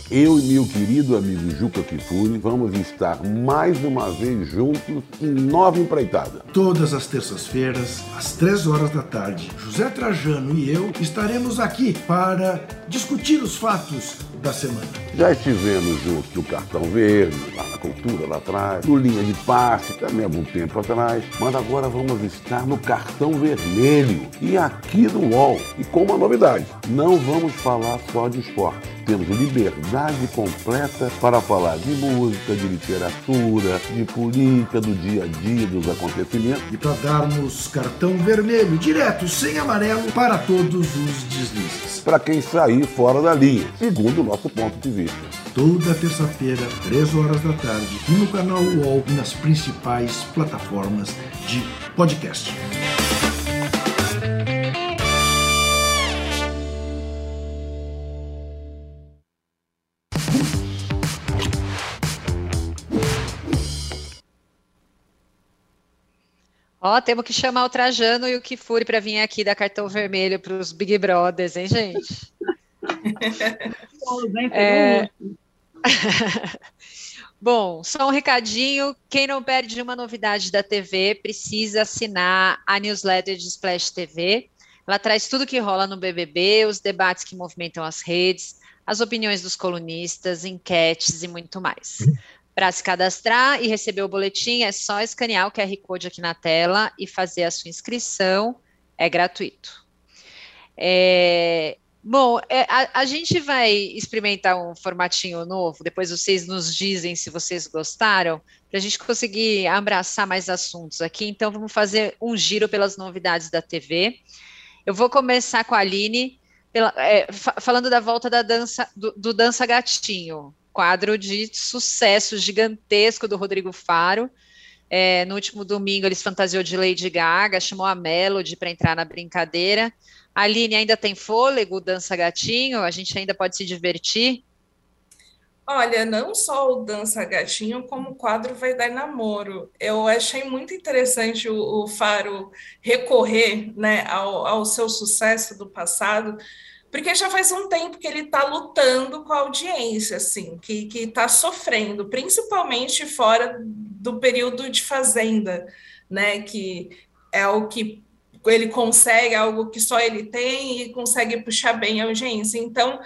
S5: Eu e meu querido amigo Juca Kifuri vamos estar mais uma vez juntos em nova empreitada.
S6: Todas as terças-feiras, às três horas da tarde, José Trajano e eu estaremos aqui para discutir os fatos da semana.
S5: Já estivemos juntos no Cartão Verde, lá na Cultura, lá atrás, no Linha de Passe, também há algum tempo atrás, mas agora vamos estar no Cartão Vermelho e aqui no UOL. E com uma novidade, não vamos falar só de esporte temos liberdade completa para falar de música, de literatura, de política, do dia a dia, dos acontecimentos.
S6: E para darmos cartão vermelho, direto, sem amarelo, para todos os deslizes.
S5: Para quem sair fora da linha, segundo o nosso ponto de vista.
S6: Toda terça-feira, 3 horas da tarde, no canal UOL e nas principais plataformas de podcast.
S1: Ó, temos que chamar o Trajano e o Kifuri para vir aqui dar cartão vermelho para os Big Brothers, hein, gente? *laughs* é... *laughs* Bom, só um recadinho. Quem não perde uma novidade da TV precisa assinar a newsletter de Splash TV. Ela traz tudo que rola no BBB, os debates que movimentam as redes, as opiniões dos colunistas, enquetes e muito mais. Para se cadastrar e receber o boletim, é só escanear o QR Code aqui na tela e fazer a sua inscrição. É gratuito. É, bom, é, a, a, gente vai experimentar um formatinho novo, depois vocês nos dizem se vocês gostaram, para a gente conseguir abraçar mais assuntos aqui. Então, vamos fazer um giro pelas novidades da TV. Eu vou começar com a Aline, pela, é, falando da volta da dança, do, do Dança Gatinho quadro de sucesso gigantesco do Rodrigo Faro. É, no último domingo, eles fantasiou de Lady Gaga, chamou a Melody para entrar na brincadeira. A Aline ainda tem fôlego, dança gatinho, a gente ainda pode se divertir.
S2: Olha, não só o Dança Gatinho, como o quadro vai dar namoro. Eu achei muito interessante o, o Faro recorrer né, ao, ao seu sucesso do passado, porque já faz um tempo que ele está lutando com a audiência, assim, que está sofrendo, principalmente fora do período de fazenda, né? Que é o que ele consegue, é algo que só ele tem e consegue puxar bem a audiência. Então,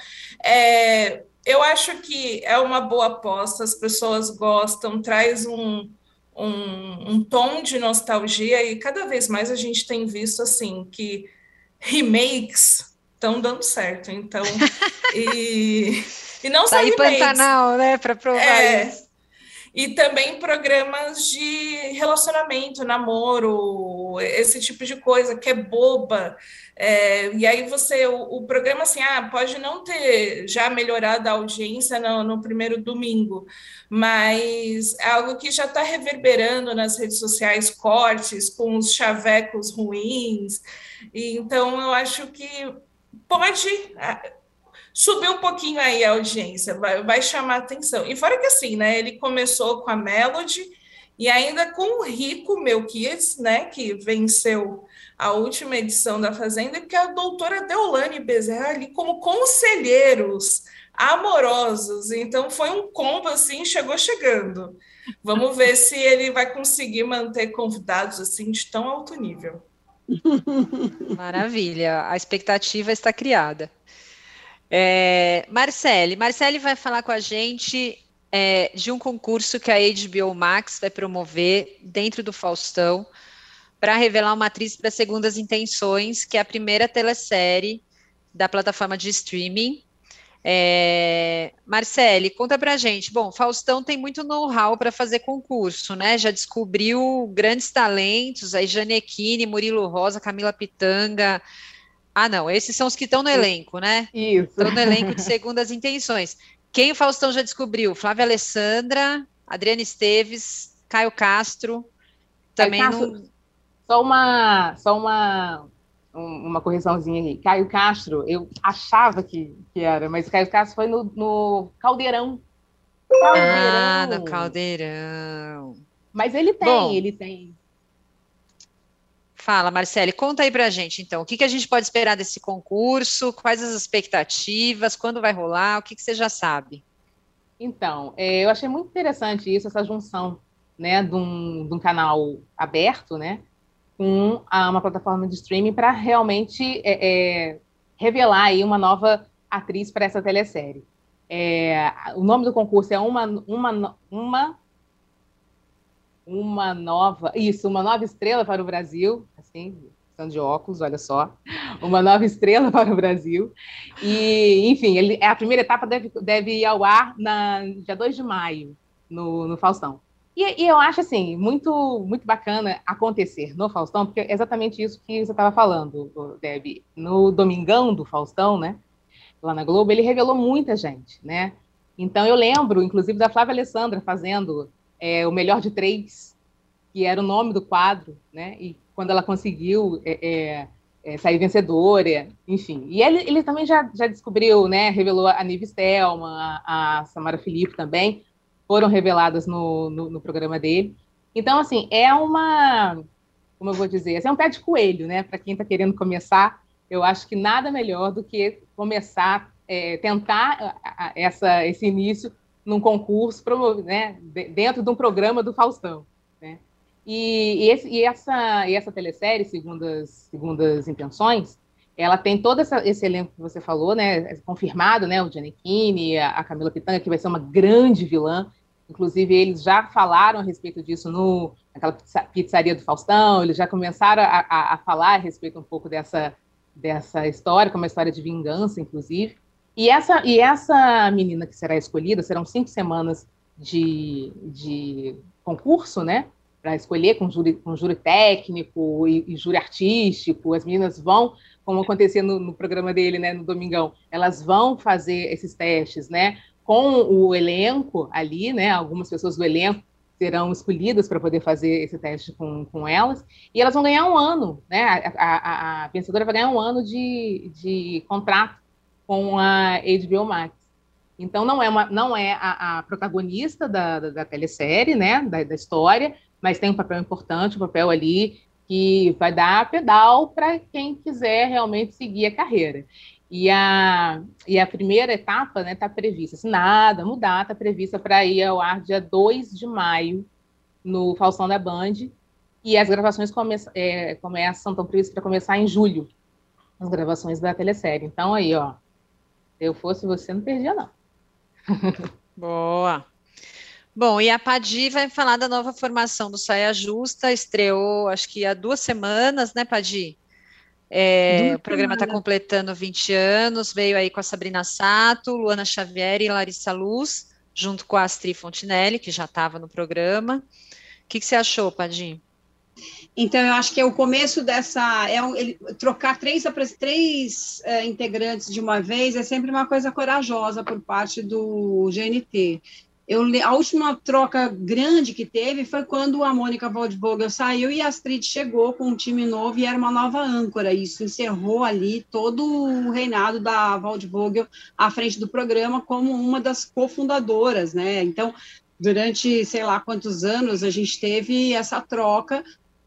S2: é, eu acho que é uma boa aposta, as pessoas gostam, traz um, um, um tom de nostalgia, e cada vez mais a gente tem visto assim que remakes estão dando certo. Então, *laughs* e, e não
S1: só tá aí Pantanal, né, para provar é, isso.
S2: E também programas de relacionamento, namoro, esse tipo de coisa que é boba. É, e aí você, o, o, programa assim, ah, pode não ter já melhorado a audiência no, no primeiro domingo, mas é algo que já está reverberando nas redes sociais, cortes com os chavecos ruins. E, então eu acho que pode é, subir um pouquinho aí a audiência, vai, vai chamar atenção. E fora que assim, né? Ele começou com a Melody e ainda com o Rico Melquias, né? Que venceu a última edição da Fazenda, que a doutora Deolane Bezerra ali como conselheiros amorosos. Então foi um combo assim, chegou chegando. Vamos ver se ele vai conseguir manter convidados assim de tão alto nível. *laughs*
S1: Maravilha, a expectativa está criada. É, Marcele, Marcele vai falar com a gente é, de um concurso que a HBO Max vai promover dentro do Faustão para revelar uma atriz para Segundas Intenções, que é a primeira telesérie da plataforma de streaming. É, Marcele, conta pra gente. Bom, Faustão tem muito know-how para fazer concurso, né? Já descobriu grandes talentos, aí Janequine, Murilo Rosa, Camila Pitanga. Ah, não, esses são os que estão no elenco, né?
S4: Isso.
S1: Estão no elenco de Segundas Intenções. Quem o Faustão já descobriu? Flávia Alessandra, Adriana Esteves, Caio Castro. Também
S4: Caio Castro, não... Só uma, só uma, uma correçãozinha aqui. Caio Castro, eu achava que, que era, mas Caio Castro foi no, no Caldeirão.
S1: Caldeirão. Ah, no Caldeirão.
S4: Mas ele tem, Bom, ele tem.
S1: Fala, Marcele, conta aí pra gente, então, o que, que a gente pode esperar desse concurso, quais as expectativas, quando vai rolar, o que, que você já sabe?
S4: Então, é, eu achei muito interessante isso, essa junção, né, de um, de um canal aberto, né, com uma plataforma de streaming para realmente é, é, revelar aí uma nova atriz para essa telesérie. É, o nome do concurso é uma, uma, uma, uma nova, isso, uma nova estrela para o Brasil, assim, de óculos, olha só, uma nova estrela *laughs* para o Brasil. E, enfim, ele, a primeira etapa deve, deve ir ao ar na dia 2 de maio, no, no Faustão. E, e, eu acho, assim, muito, muito bacana acontecer no Faustão, porque é exatamente isso que você estava falando, Deb. No Domingão do Faustão, né, lá na Globo, ele revelou muita gente, né? Então, eu lembro, inclusive, da Flávia Alessandra fazendo é, o Melhor de Três, que era o nome do quadro, né? E quando ela conseguiu é, é, é sair vencedora, enfim. E ele, ele também já, já descobriu, né? Revelou a Nive Stelman, a, a Samara Filipe também, foram reveladas no, no, no, programa dele. Então, assim, é uma, como eu vou dizer, assim, é um pé de coelho, né? Para quem está querendo começar, eu acho que nada melhor do que começar, é, tentar essa, esse início num concurso, né? Dentro de um programa do Faustão, né? E, e, esse, e essa, e essa telesérie, segundo as, segundo as intenções, ela tem todo essa, esse elenco que você falou, né? Confirmado, né? O Giannichini, a, a Camila Pitanga, que vai ser uma grande vilã. Inclusive, eles já falaram a respeito disso no, naquela pizzaria do Faustão, eles já começaram a, a, a falar a respeito um pouco dessa, dessa história, como uma história de vingança, inclusive. E essa, e essa menina que será escolhida, serão cinco semanas de, de concurso, né? Para escolher com júri, com júri técnico e, e, júri artístico. As meninas vão, como acontecia no, no programa dele, né, no Domingão, elas vão fazer esses testes, né? Com o elenco ali, né? Algumas pessoas do elenco serão escolhidas para poder fazer esse teste com, com elas, e elas vão ganhar um ano, né? A, a, a vencedora vai ganhar um ano de, de contrato com a HBO Max. Então não é, uma, não é a, a protagonista da, da, da, telesérie, né? Da, da história, mas tem um papel importante, um papel ali que vai dar pedal para quem quiser realmente seguir a carreira. E a, e a primeira etapa está né, tá prevista, se nada mudar, está prevista para ir ao ar dia 2 de maio, no Falsão da Band. E as gravações come, é, começam, estão previstas para começar em julho, as gravações da telesérie. Então, aí, ó, se eu fosse você, não perdia, não. *laughs*
S1: Boa. Bom, e a Padi vai falar da nova formação do Saia Justa, estreou acho que há duas semanas, né, Padi? É, o programa está completando 20 anos, veio aí com a Sabrina Sato, Luana Xavier e Larissa Luz, junto com a Astrid Fontinelli, que já estava no programa. O que, que, você achou, Padim?
S3: Então, eu acho que é o começo dessa. É um, ele, trocar três, três é, integrantes de uma vez é sempre uma coisa corajosa por parte do GNT. Eu, a última troca grande que teve foi quando a Mônica Waldvogel saiu e a Astrid chegou com um time novo e era uma nova âncora. Isso encerrou ali todo o reinado da Waldvogel à frente do programa como uma das cofundadoras, né? Então, durante sei lá quantos anos a gente teve essa troca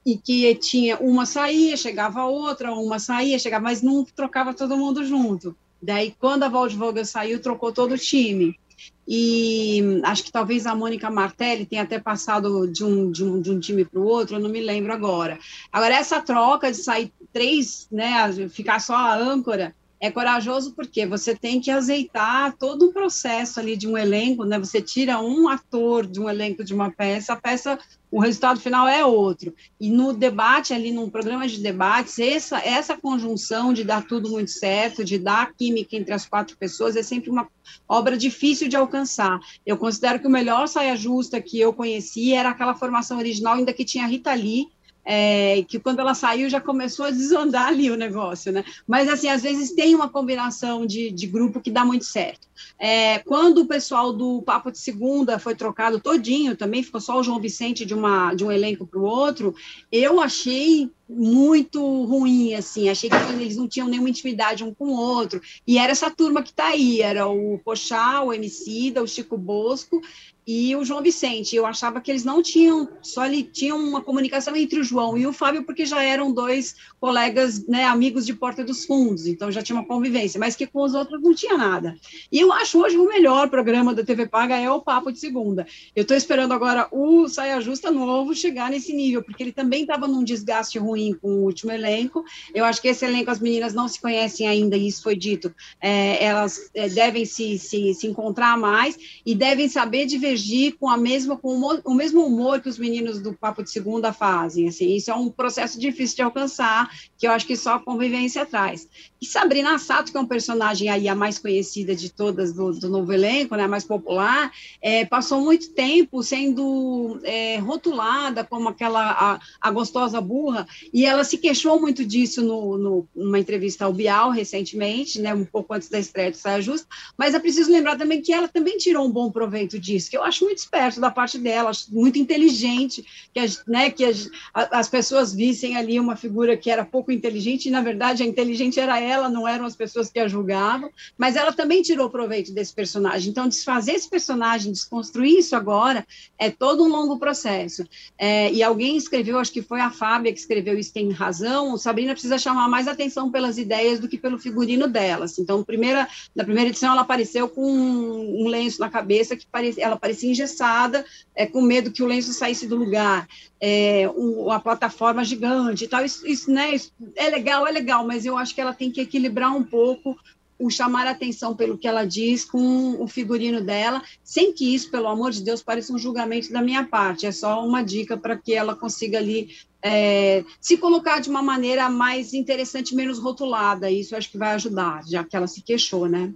S3: e que tinha uma saía, chegava outra, uma saía, chegava, mas não trocava todo mundo junto. Daí, quando a Waldvogel saiu, trocou todo o time e acho que talvez a Mônica Martelli tenha até passado de um, de um, de um time para o outro, eu não me lembro agora. Agora, essa troca de sair três, né, ficar só a âncora, É corajoso porque você tem que azeitar todo o processo ali de um elenco, né? Você tira um ator de um elenco de uma peça, a peça o resultado final é outro. E no debate, ali, num programa de debates, essa, essa conjunção de dar tudo muito certo, de dar química entre as quatro pessoas, é sempre uma obra difícil de alcançar. Eu considero que o melhor saia justa que eu conheci era aquela formação original, ainda que tinha Rita Lee, é, que quando ela saiu já começou a desandar ali o negócio, né? Mas, assim, às vezes tem uma combinação de, de grupo que dá muito certo. É, quando o pessoal do Papo de Segunda foi trocado todinho, também ficou só o João Vicente de, uma, de um elenco para o outro, eu achei muito ruim, assim, achei que eles não tinham nenhuma intimidade um com o outro, e era essa turma que está aí, era o Pochá, o Emicida, o Chico Bosco, e o João Vicente. Eu achava que eles não tinham, só ele tinham uma comunicação entre o João e o Fábio, porque já eram dois colegas, né, amigos de Porta dos Fundos, então já tinha uma convivência, mas que com os outros não tinha nada. E eu acho hoje o melhor programa da TV Paga é o Papo de Segunda. Eu estou esperando agora o Saia Justa novo chegar nesse nível, porque ele também estava num desgaste ruim com o último elenco. Eu acho que esse elenco, as meninas não se conhecem ainda, e isso foi dito. É, elas é, devem se, se, se encontrar mais e devem saber divergir divergir com a mesma com o, mesmo humor que os meninos do Papo de Segunda fazem. Assim, isso é um processo difícil de alcançar, que eu acho que só a convivência traz. E Sabrina Sato, que é um personagem aí a mais conhecida de todas do, do novo elenco, né, a mais popular, é, passou muito tempo sendo é, rotulada como aquela a, a, gostosa burra, e ela se queixou muito disso no, no, numa entrevista ao Bial recentemente, né, um pouco antes da estreia do Saia Justa, mas é preciso lembrar também que ela também tirou um bom proveito disso, que eu acho muito esperto da parte dela, acho muito inteligente que, as, né, que as, as pessoas vissem ali uma figura que era pouco inteligente, e na verdade a inteligente era ela, não eram as pessoas que a julgavam, mas ela também tirou proveito desse personagem. Então, desfazer esse personagem, desconstruir isso agora, é todo um longo processo. É, e alguém escreveu, acho que foi a Fábia que escreveu isso, tem razão, Sabrina precisa chamar mais atenção pelas ideias do que pelo figurino delas. Então, primeira, na primeira edição, ela apareceu com um, um lenço na cabeça que parecia, ela parecia parecia engessada, é, com medo que o lenço saísse do lugar, é, um, uma plataforma gigante e tal. Isso, isso, né, isso é legal, é legal, mas eu acho que ela tem que equilibrar um pouco o chamar a atenção pelo que ela diz com o figurino dela, sem que isso, pelo amor de Deus, pareça um julgamento da minha parte. É só uma dica para que ela consiga ali é, se colocar de uma maneira mais interessante, menos rotulada. Isso acho que vai ajudar, já que ela se queixou, né?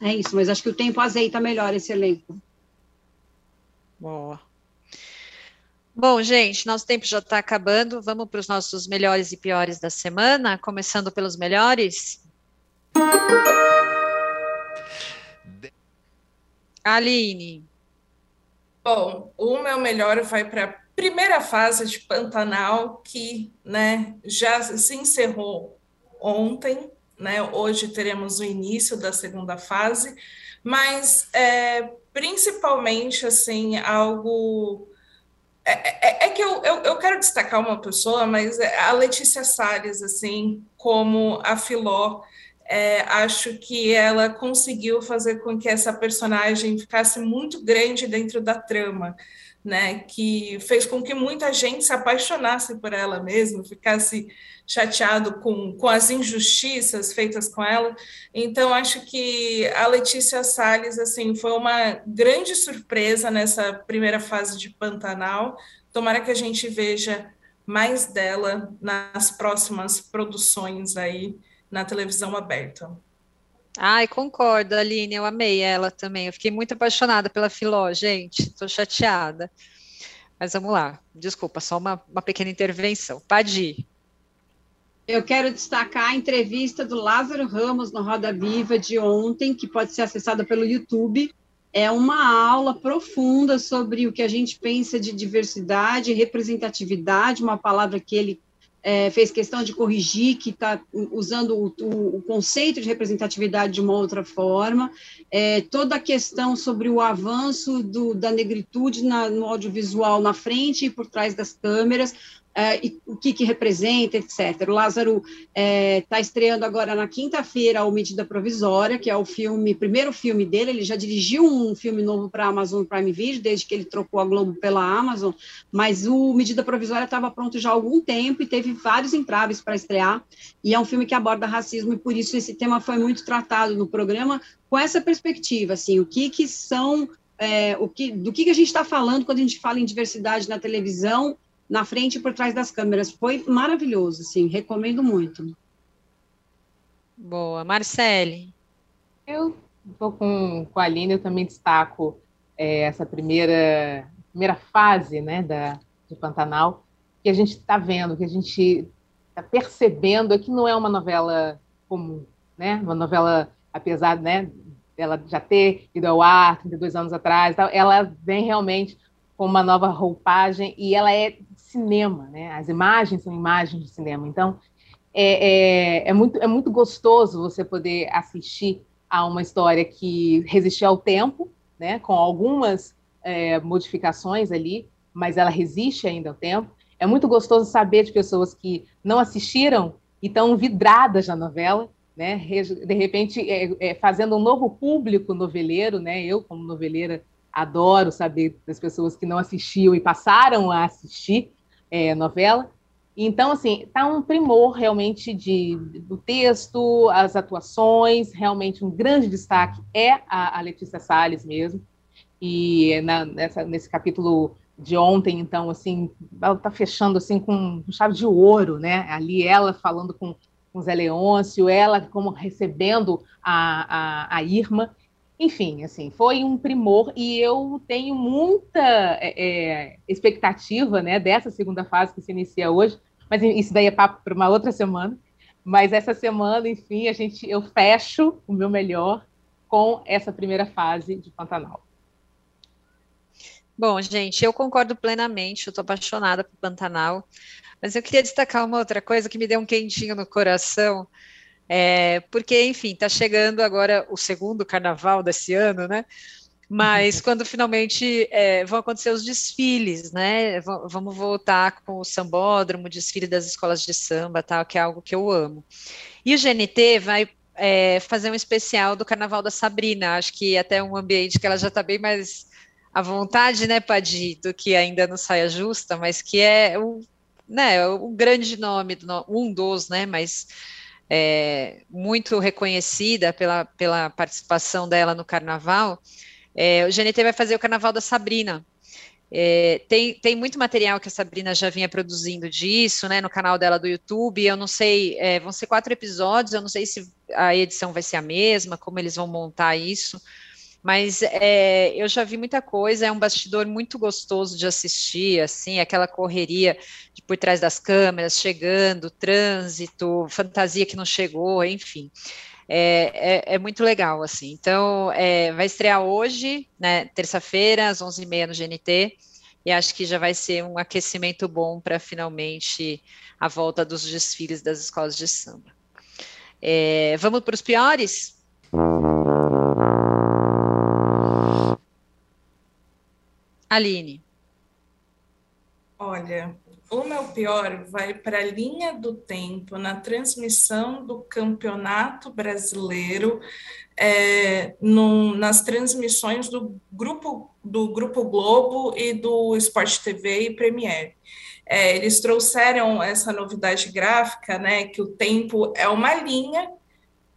S3: É isso, mas acho que o tempo azeita melhor esse elenco.
S1: Boa. Bom, gente, nosso tempo já está acabando. Vamos para os nossos melhores e piores da semana, começando pelos melhores. Aline.
S2: Bom, o meu melhor vai para a primeira fase de Pantanal, que né, já se encerrou ontem. Né? Hoje teremos o início da segunda fase, mas é, principalmente assim algo é, é, é que eu, eu, eu, quero destacar uma pessoa, mas é a Letícia Salles, assim, como a Filó, é, acho que ela conseguiu fazer com que essa personagem ficasse muito grande dentro da trama né, que fez com que muita gente se apaixonasse por ela mesma, ficasse chateado com, com as injustiças feitas com ela. Então, acho que a Letícia Salles assim, foi uma grande surpresa nessa primeira fase de Pantanal. Tomara que a gente veja mais dela nas próximas produções aí na televisão aberta.
S1: Ai, concordo, Aline, eu amei ela também. Eu fiquei muito apaixonada pela Filó, gente. Estou chateada. Mas vamos lá. Desculpa, só uma, uma pequena intervenção. Pode ir.
S3: Eu quero destacar a entrevista do Lázaro Ramos no Roda Viva de ontem, que pode ser acessada pelo YouTube. É uma aula profunda sobre o que a gente pensa de diversidade, representatividade, uma palavra que ele é, fez questão de corrigir, que está usando o, o, conceito de representatividade de uma outra forma, é, toda a questão sobre o avanço do, da negritude na, no audiovisual na frente e por trás das câmeras, é, e o que, que representa, etc. O Lázaro está é, tá estreando agora na quinta-feira o Medida Provisória, que é o filme, primeiro filme dele, ele já dirigiu um filme novo para a Amazon Prime Video, desde que ele trocou a Globo pela Amazon, mas o Medida Provisória estava pronto já há algum tempo e teve vários entraves para estrear, e é um filme que aborda racismo, e por isso esse tema foi muito tratado no programa, com essa perspectiva, assim, o que, que são é, o que, do que, que a gente está falando quando a gente fala em diversidade na televisão na frente e por trás das câmeras. Foi maravilhoso, assim, recomendo muito.
S1: Boa. Marcele?
S4: Eu estou com, com a Aline, eu também destaco é, essa primeira, primeira fase né, da, de Pantanal, que a gente está vendo, que a gente está percebendo é que não é uma novela comum, né? Uma novela, apesar né, dela já ter ido ao ar 32 anos atrás, ela vem realmente com uma nova roupagem e ela é cinema, né? As imagens são imagens de cinema. Então, é, é, é, muito, é muito gostoso você poder assistir a uma história que resistiu ao tempo, né? Com algumas é, modificações ali, mas ela resiste ainda ao tempo. É muito gostoso saber de pessoas que não assistiram e estão vidradas na novela, né? De repente, é, é, fazendo um novo público noveleiro, né? Eu, como noveleira, adoro saber das pessoas que não assistiam e passaram a assistir é, novela. Então, assim, tá um primor realmente de, do texto, as atuações, realmente um grande destaque é a, a Letícia Salles mesmo. E na, nessa, nesse capítulo de ontem, então, assim, ela tá fechando assim com chave de ouro, né? Ali ela falando com, com Zé Leôncio, ela como recebendo a, a, a Irma. Enfim, assim, foi um primor e eu tenho muita é, é, expectativa né, dessa segunda fase que se inicia hoje, mas isso daí é papo para uma outra semana. Mas essa semana, enfim, a gente, eu fecho o meu melhor com essa primeira fase de Pantanal.
S1: Bom, gente, eu concordo plenamente, eu estou apaixonada por Pantanal, mas eu queria destacar uma outra coisa que me deu um quentinho no coração, é, porque, enfim, está chegando agora o segundo carnaval desse ano, né? Mas quando finalmente é, vão acontecer os desfiles, né? V vamos voltar com o sambódromo, o desfile das escolas de samba, tal, que é algo que eu amo. E o GNT vai é, fazer um especial do Carnaval da Sabrina. Acho que até um ambiente que ela já está bem mais à vontade, né, Padi, do que ainda não saia justa, mas que é o, né, o grande nome, do, um dos, né, mas é, muito reconhecida pela, pela participação dela no carnaval, é, o GNT vai fazer o Carnaval da Sabrina. É, tem, tem muito material que a Sabrina já vinha produzindo disso, né, no canal dela do YouTube. Eu não sei, é, vão ser quatro episódios, eu não sei se a edição vai ser a mesma, como eles vão montar isso. Mas é, eu já vi muita coisa, é um bastidor muito gostoso de assistir, assim, aquela correria de por trás das câmeras, chegando, trânsito, fantasia que não chegou, enfim. É, é, é, muito legal, assim. Então, é, vai estrear hoje, né, terça-feira, às 11h30 no GNT, e acho que já vai ser um aquecimento bom para finalmente a volta dos desfiles das escolas de samba. É, vamos para os piores? Aline.
S2: Olha, o meu pior vai para a linha do tempo na transmissão do Campeonato Brasileiro, é, no, nas transmissões do grupo, do grupo Globo e do Sport TV e Premiere. É, eles trouxeram essa novidade gráfica, né, que o tempo é uma linha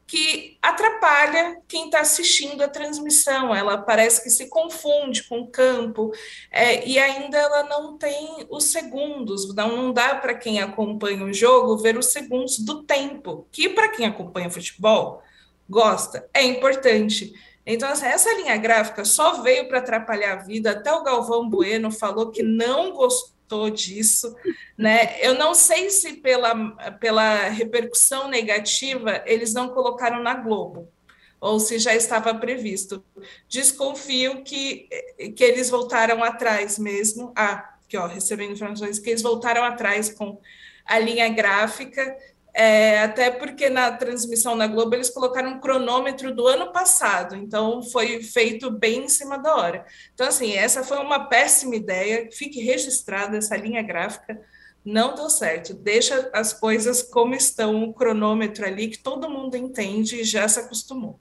S2: que atrapalha quem está assistindo a transmissão. Ela parece que se confunde com o campo é, e ainda ela não tem os segundos. Não, não dá para quem acompanha o jogo ver os segundos do tempo, que para quem acompanha futebol gosta, é importante. Então, assim, essa linha gráfica só veio para atrapalhar a vida. Até o Galvão Bueno falou que não gostou gostou disso, né? Eu não sei se pela, pela repercussão negativa eles não colocaram na Globo ou se já estava previsto. Desconfio que, que eles voltaram atrás mesmo. Ah, que ó, recebendo informações que eles voltaram atrás com a linha gráfica é, até porque na transmissão na Globo eles colocaram um cronômetro do ano passado, então foi feito bem em cima da hora. Então, assim, essa foi uma péssima ideia, fique registrada essa linha gráfica, não deu certo. Deixa as coisas como estão, o cronômetro ali, que todo mundo entende e já se acostumou.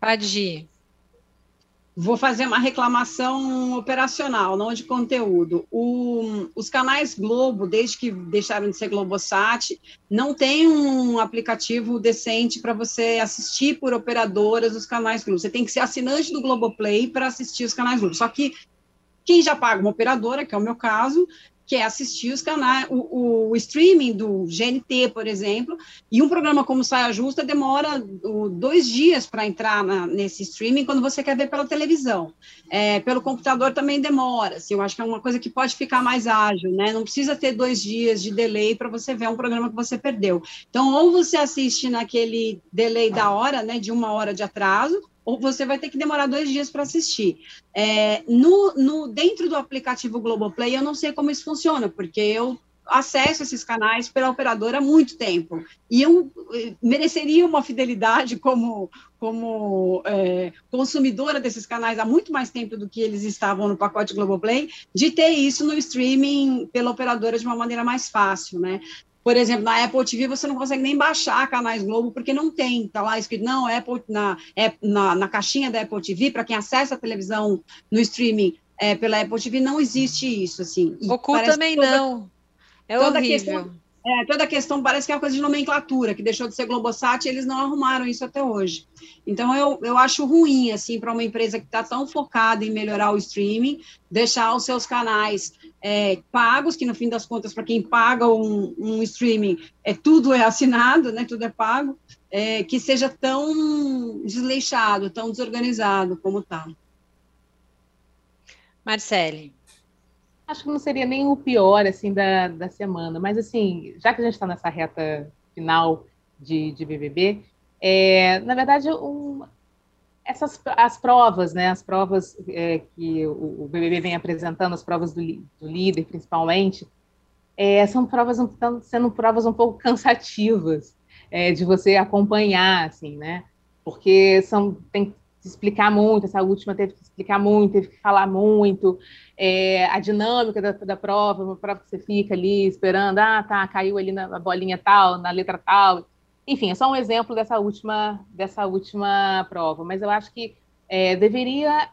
S1: Pode
S3: Vou fazer uma reclamação operacional, não de conteúdo. O, os canais Globo, desde que deixaram de ser Globosat, não tem um aplicativo decente para você assistir por operadoras os canais Globo. Você tem que ser assinante do Globoplay para assistir os canais Globo. Só que quem já paga uma operadora, que é o meu caso, que é assistir os canais, o, o, streaming do GNT, por exemplo, e um programa como Saia Justa demora dois dias para entrar na, nesse streaming quando você quer ver pela televisão. É, pelo computador também demora, assim, eu acho que é uma coisa que pode ficar mais ágil, né? Não precisa ter dois dias de delay para você ver um programa que você perdeu. Então, ou você assiste naquele delay da hora, né, de uma hora de atraso, ou você vai ter que demorar dois dias para assistir. É, no, no, dentro do aplicativo Globoplay, eu não sei como isso funciona, porque eu acesso esses canais pela operadora há muito tempo. E eu eh, mereceria uma fidelidade como, como é, consumidora desses canais há muito mais tempo do que eles estavam no pacote Globoplay, de ter isso no streaming pela operadora de uma maneira mais fácil, né? Por exemplo, na Apple TV você não consegue nem baixar canais Globo, porque não tem, está lá escrito, não, Apple, na, é, na, na caixinha da Apple TV, para quem acessa a televisão no streaming é, pela Apple TV, não existe isso, assim.
S1: Goku também toda, não, é horrível. Questão,
S3: é, toda a questão parece que é uma coisa de nomenclatura, que deixou de ser Globosat e eles não arrumaram isso até hoje. Então, eu, eu acho ruim, assim, para uma empresa que está tão focada em melhorar o streaming, deixar os seus canais é, pagos, que no fim das contas, para quem paga um, um, streaming, é, tudo é assinado, né, tudo é pago, é, que seja tão desleixado, tão desorganizado como está.
S1: Marcele.
S4: Acho que não seria nem o pior assim da, da semana, mas assim, já que a gente está nessa reta final de, de BBB, é, na verdade, um, essas as provas, né, as provas é, que o, o, BBB vem apresentando, as provas do, do líder, principalmente, é, são provas estão sendo provas um pouco cansativas é, de você acompanhar, assim, né? Porque são tem que explicar muito. Essa última teve que explicar muito, teve que falar muito é, a dinâmica da, da prova, uma prova que você fica ali esperando, ah, tá, caiu ali na, bolinha tal, na letra tal. Enfim, é só um exemplo dessa última, dessa última prova, mas eu acho que é, deveria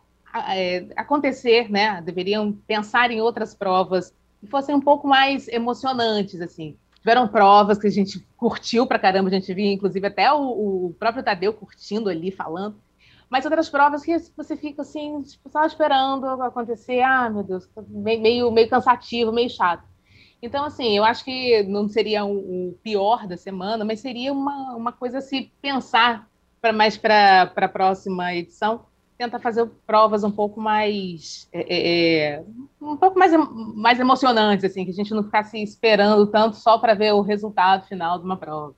S4: é, acontecer, né? Deveriam pensar em outras provas que fossem um pouco mais emocionantes, assim. Tiveram provas que a gente curtiu pra caramba, a gente via, inclusive, até o, o próprio Tadeu curtindo ali, falando. Mas outras provas que você fica assim, tipo, só esperando acontecer, ah, meu Deus, meio, meio cansativo, meio chato. Então, assim, eu acho que não seria o, pior da semana, mas seria uma, uma coisa a se pensar para mais para a próxima edição, tentar fazer provas um pouco mais é, é, é, um pouco mais, mais emocionantes, assim, que a gente não ficasse esperando tanto só para ver o resultado final de uma prova.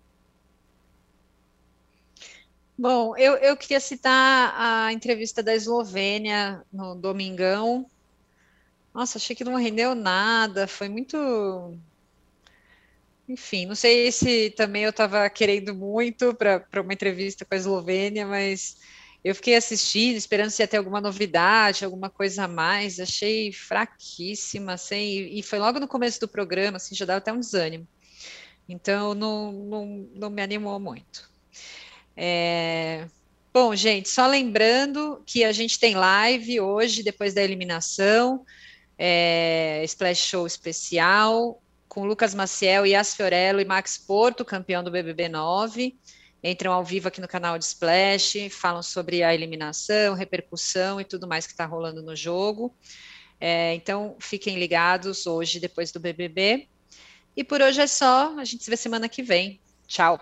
S1: Bom, eu, eu queria citar a entrevista da Eslovênia no Domingão. Nossa, achei que não rendeu nada, foi muito. Enfim, não sei se também eu estava querendo muito para uma entrevista com a Eslovênia, mas eu fiquei assistindo, esperando se ia ter alguma novidade, alguma coisa a mais. Achei fraquíssima, assim, e foi logo no começo do programa, assim, já dava até um desânimo. Então, não, não, não me animou muito. É... Bom, gente, só lembrando que a gente tem live hoje, depois da eliminação, é... Splash Show especial, com Lucas Maciel, Yas Fiorello e Max Porto, campeão do BBB 9. Entram ao vivo aqui no canal de Splash, falam sobre a eliminação, repercussão e tudo mais que está rolando no jogo. É, então, fiquem ligados hoje, depois do BBB. E por hoje é só. A gente se vê semana que vem. Tchau.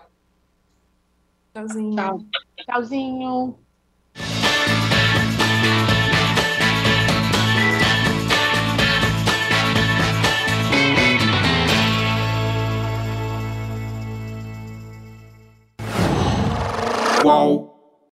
S2: Tchauzinho. Tchau.
S4: Tchauzinho.
S5: Whoa.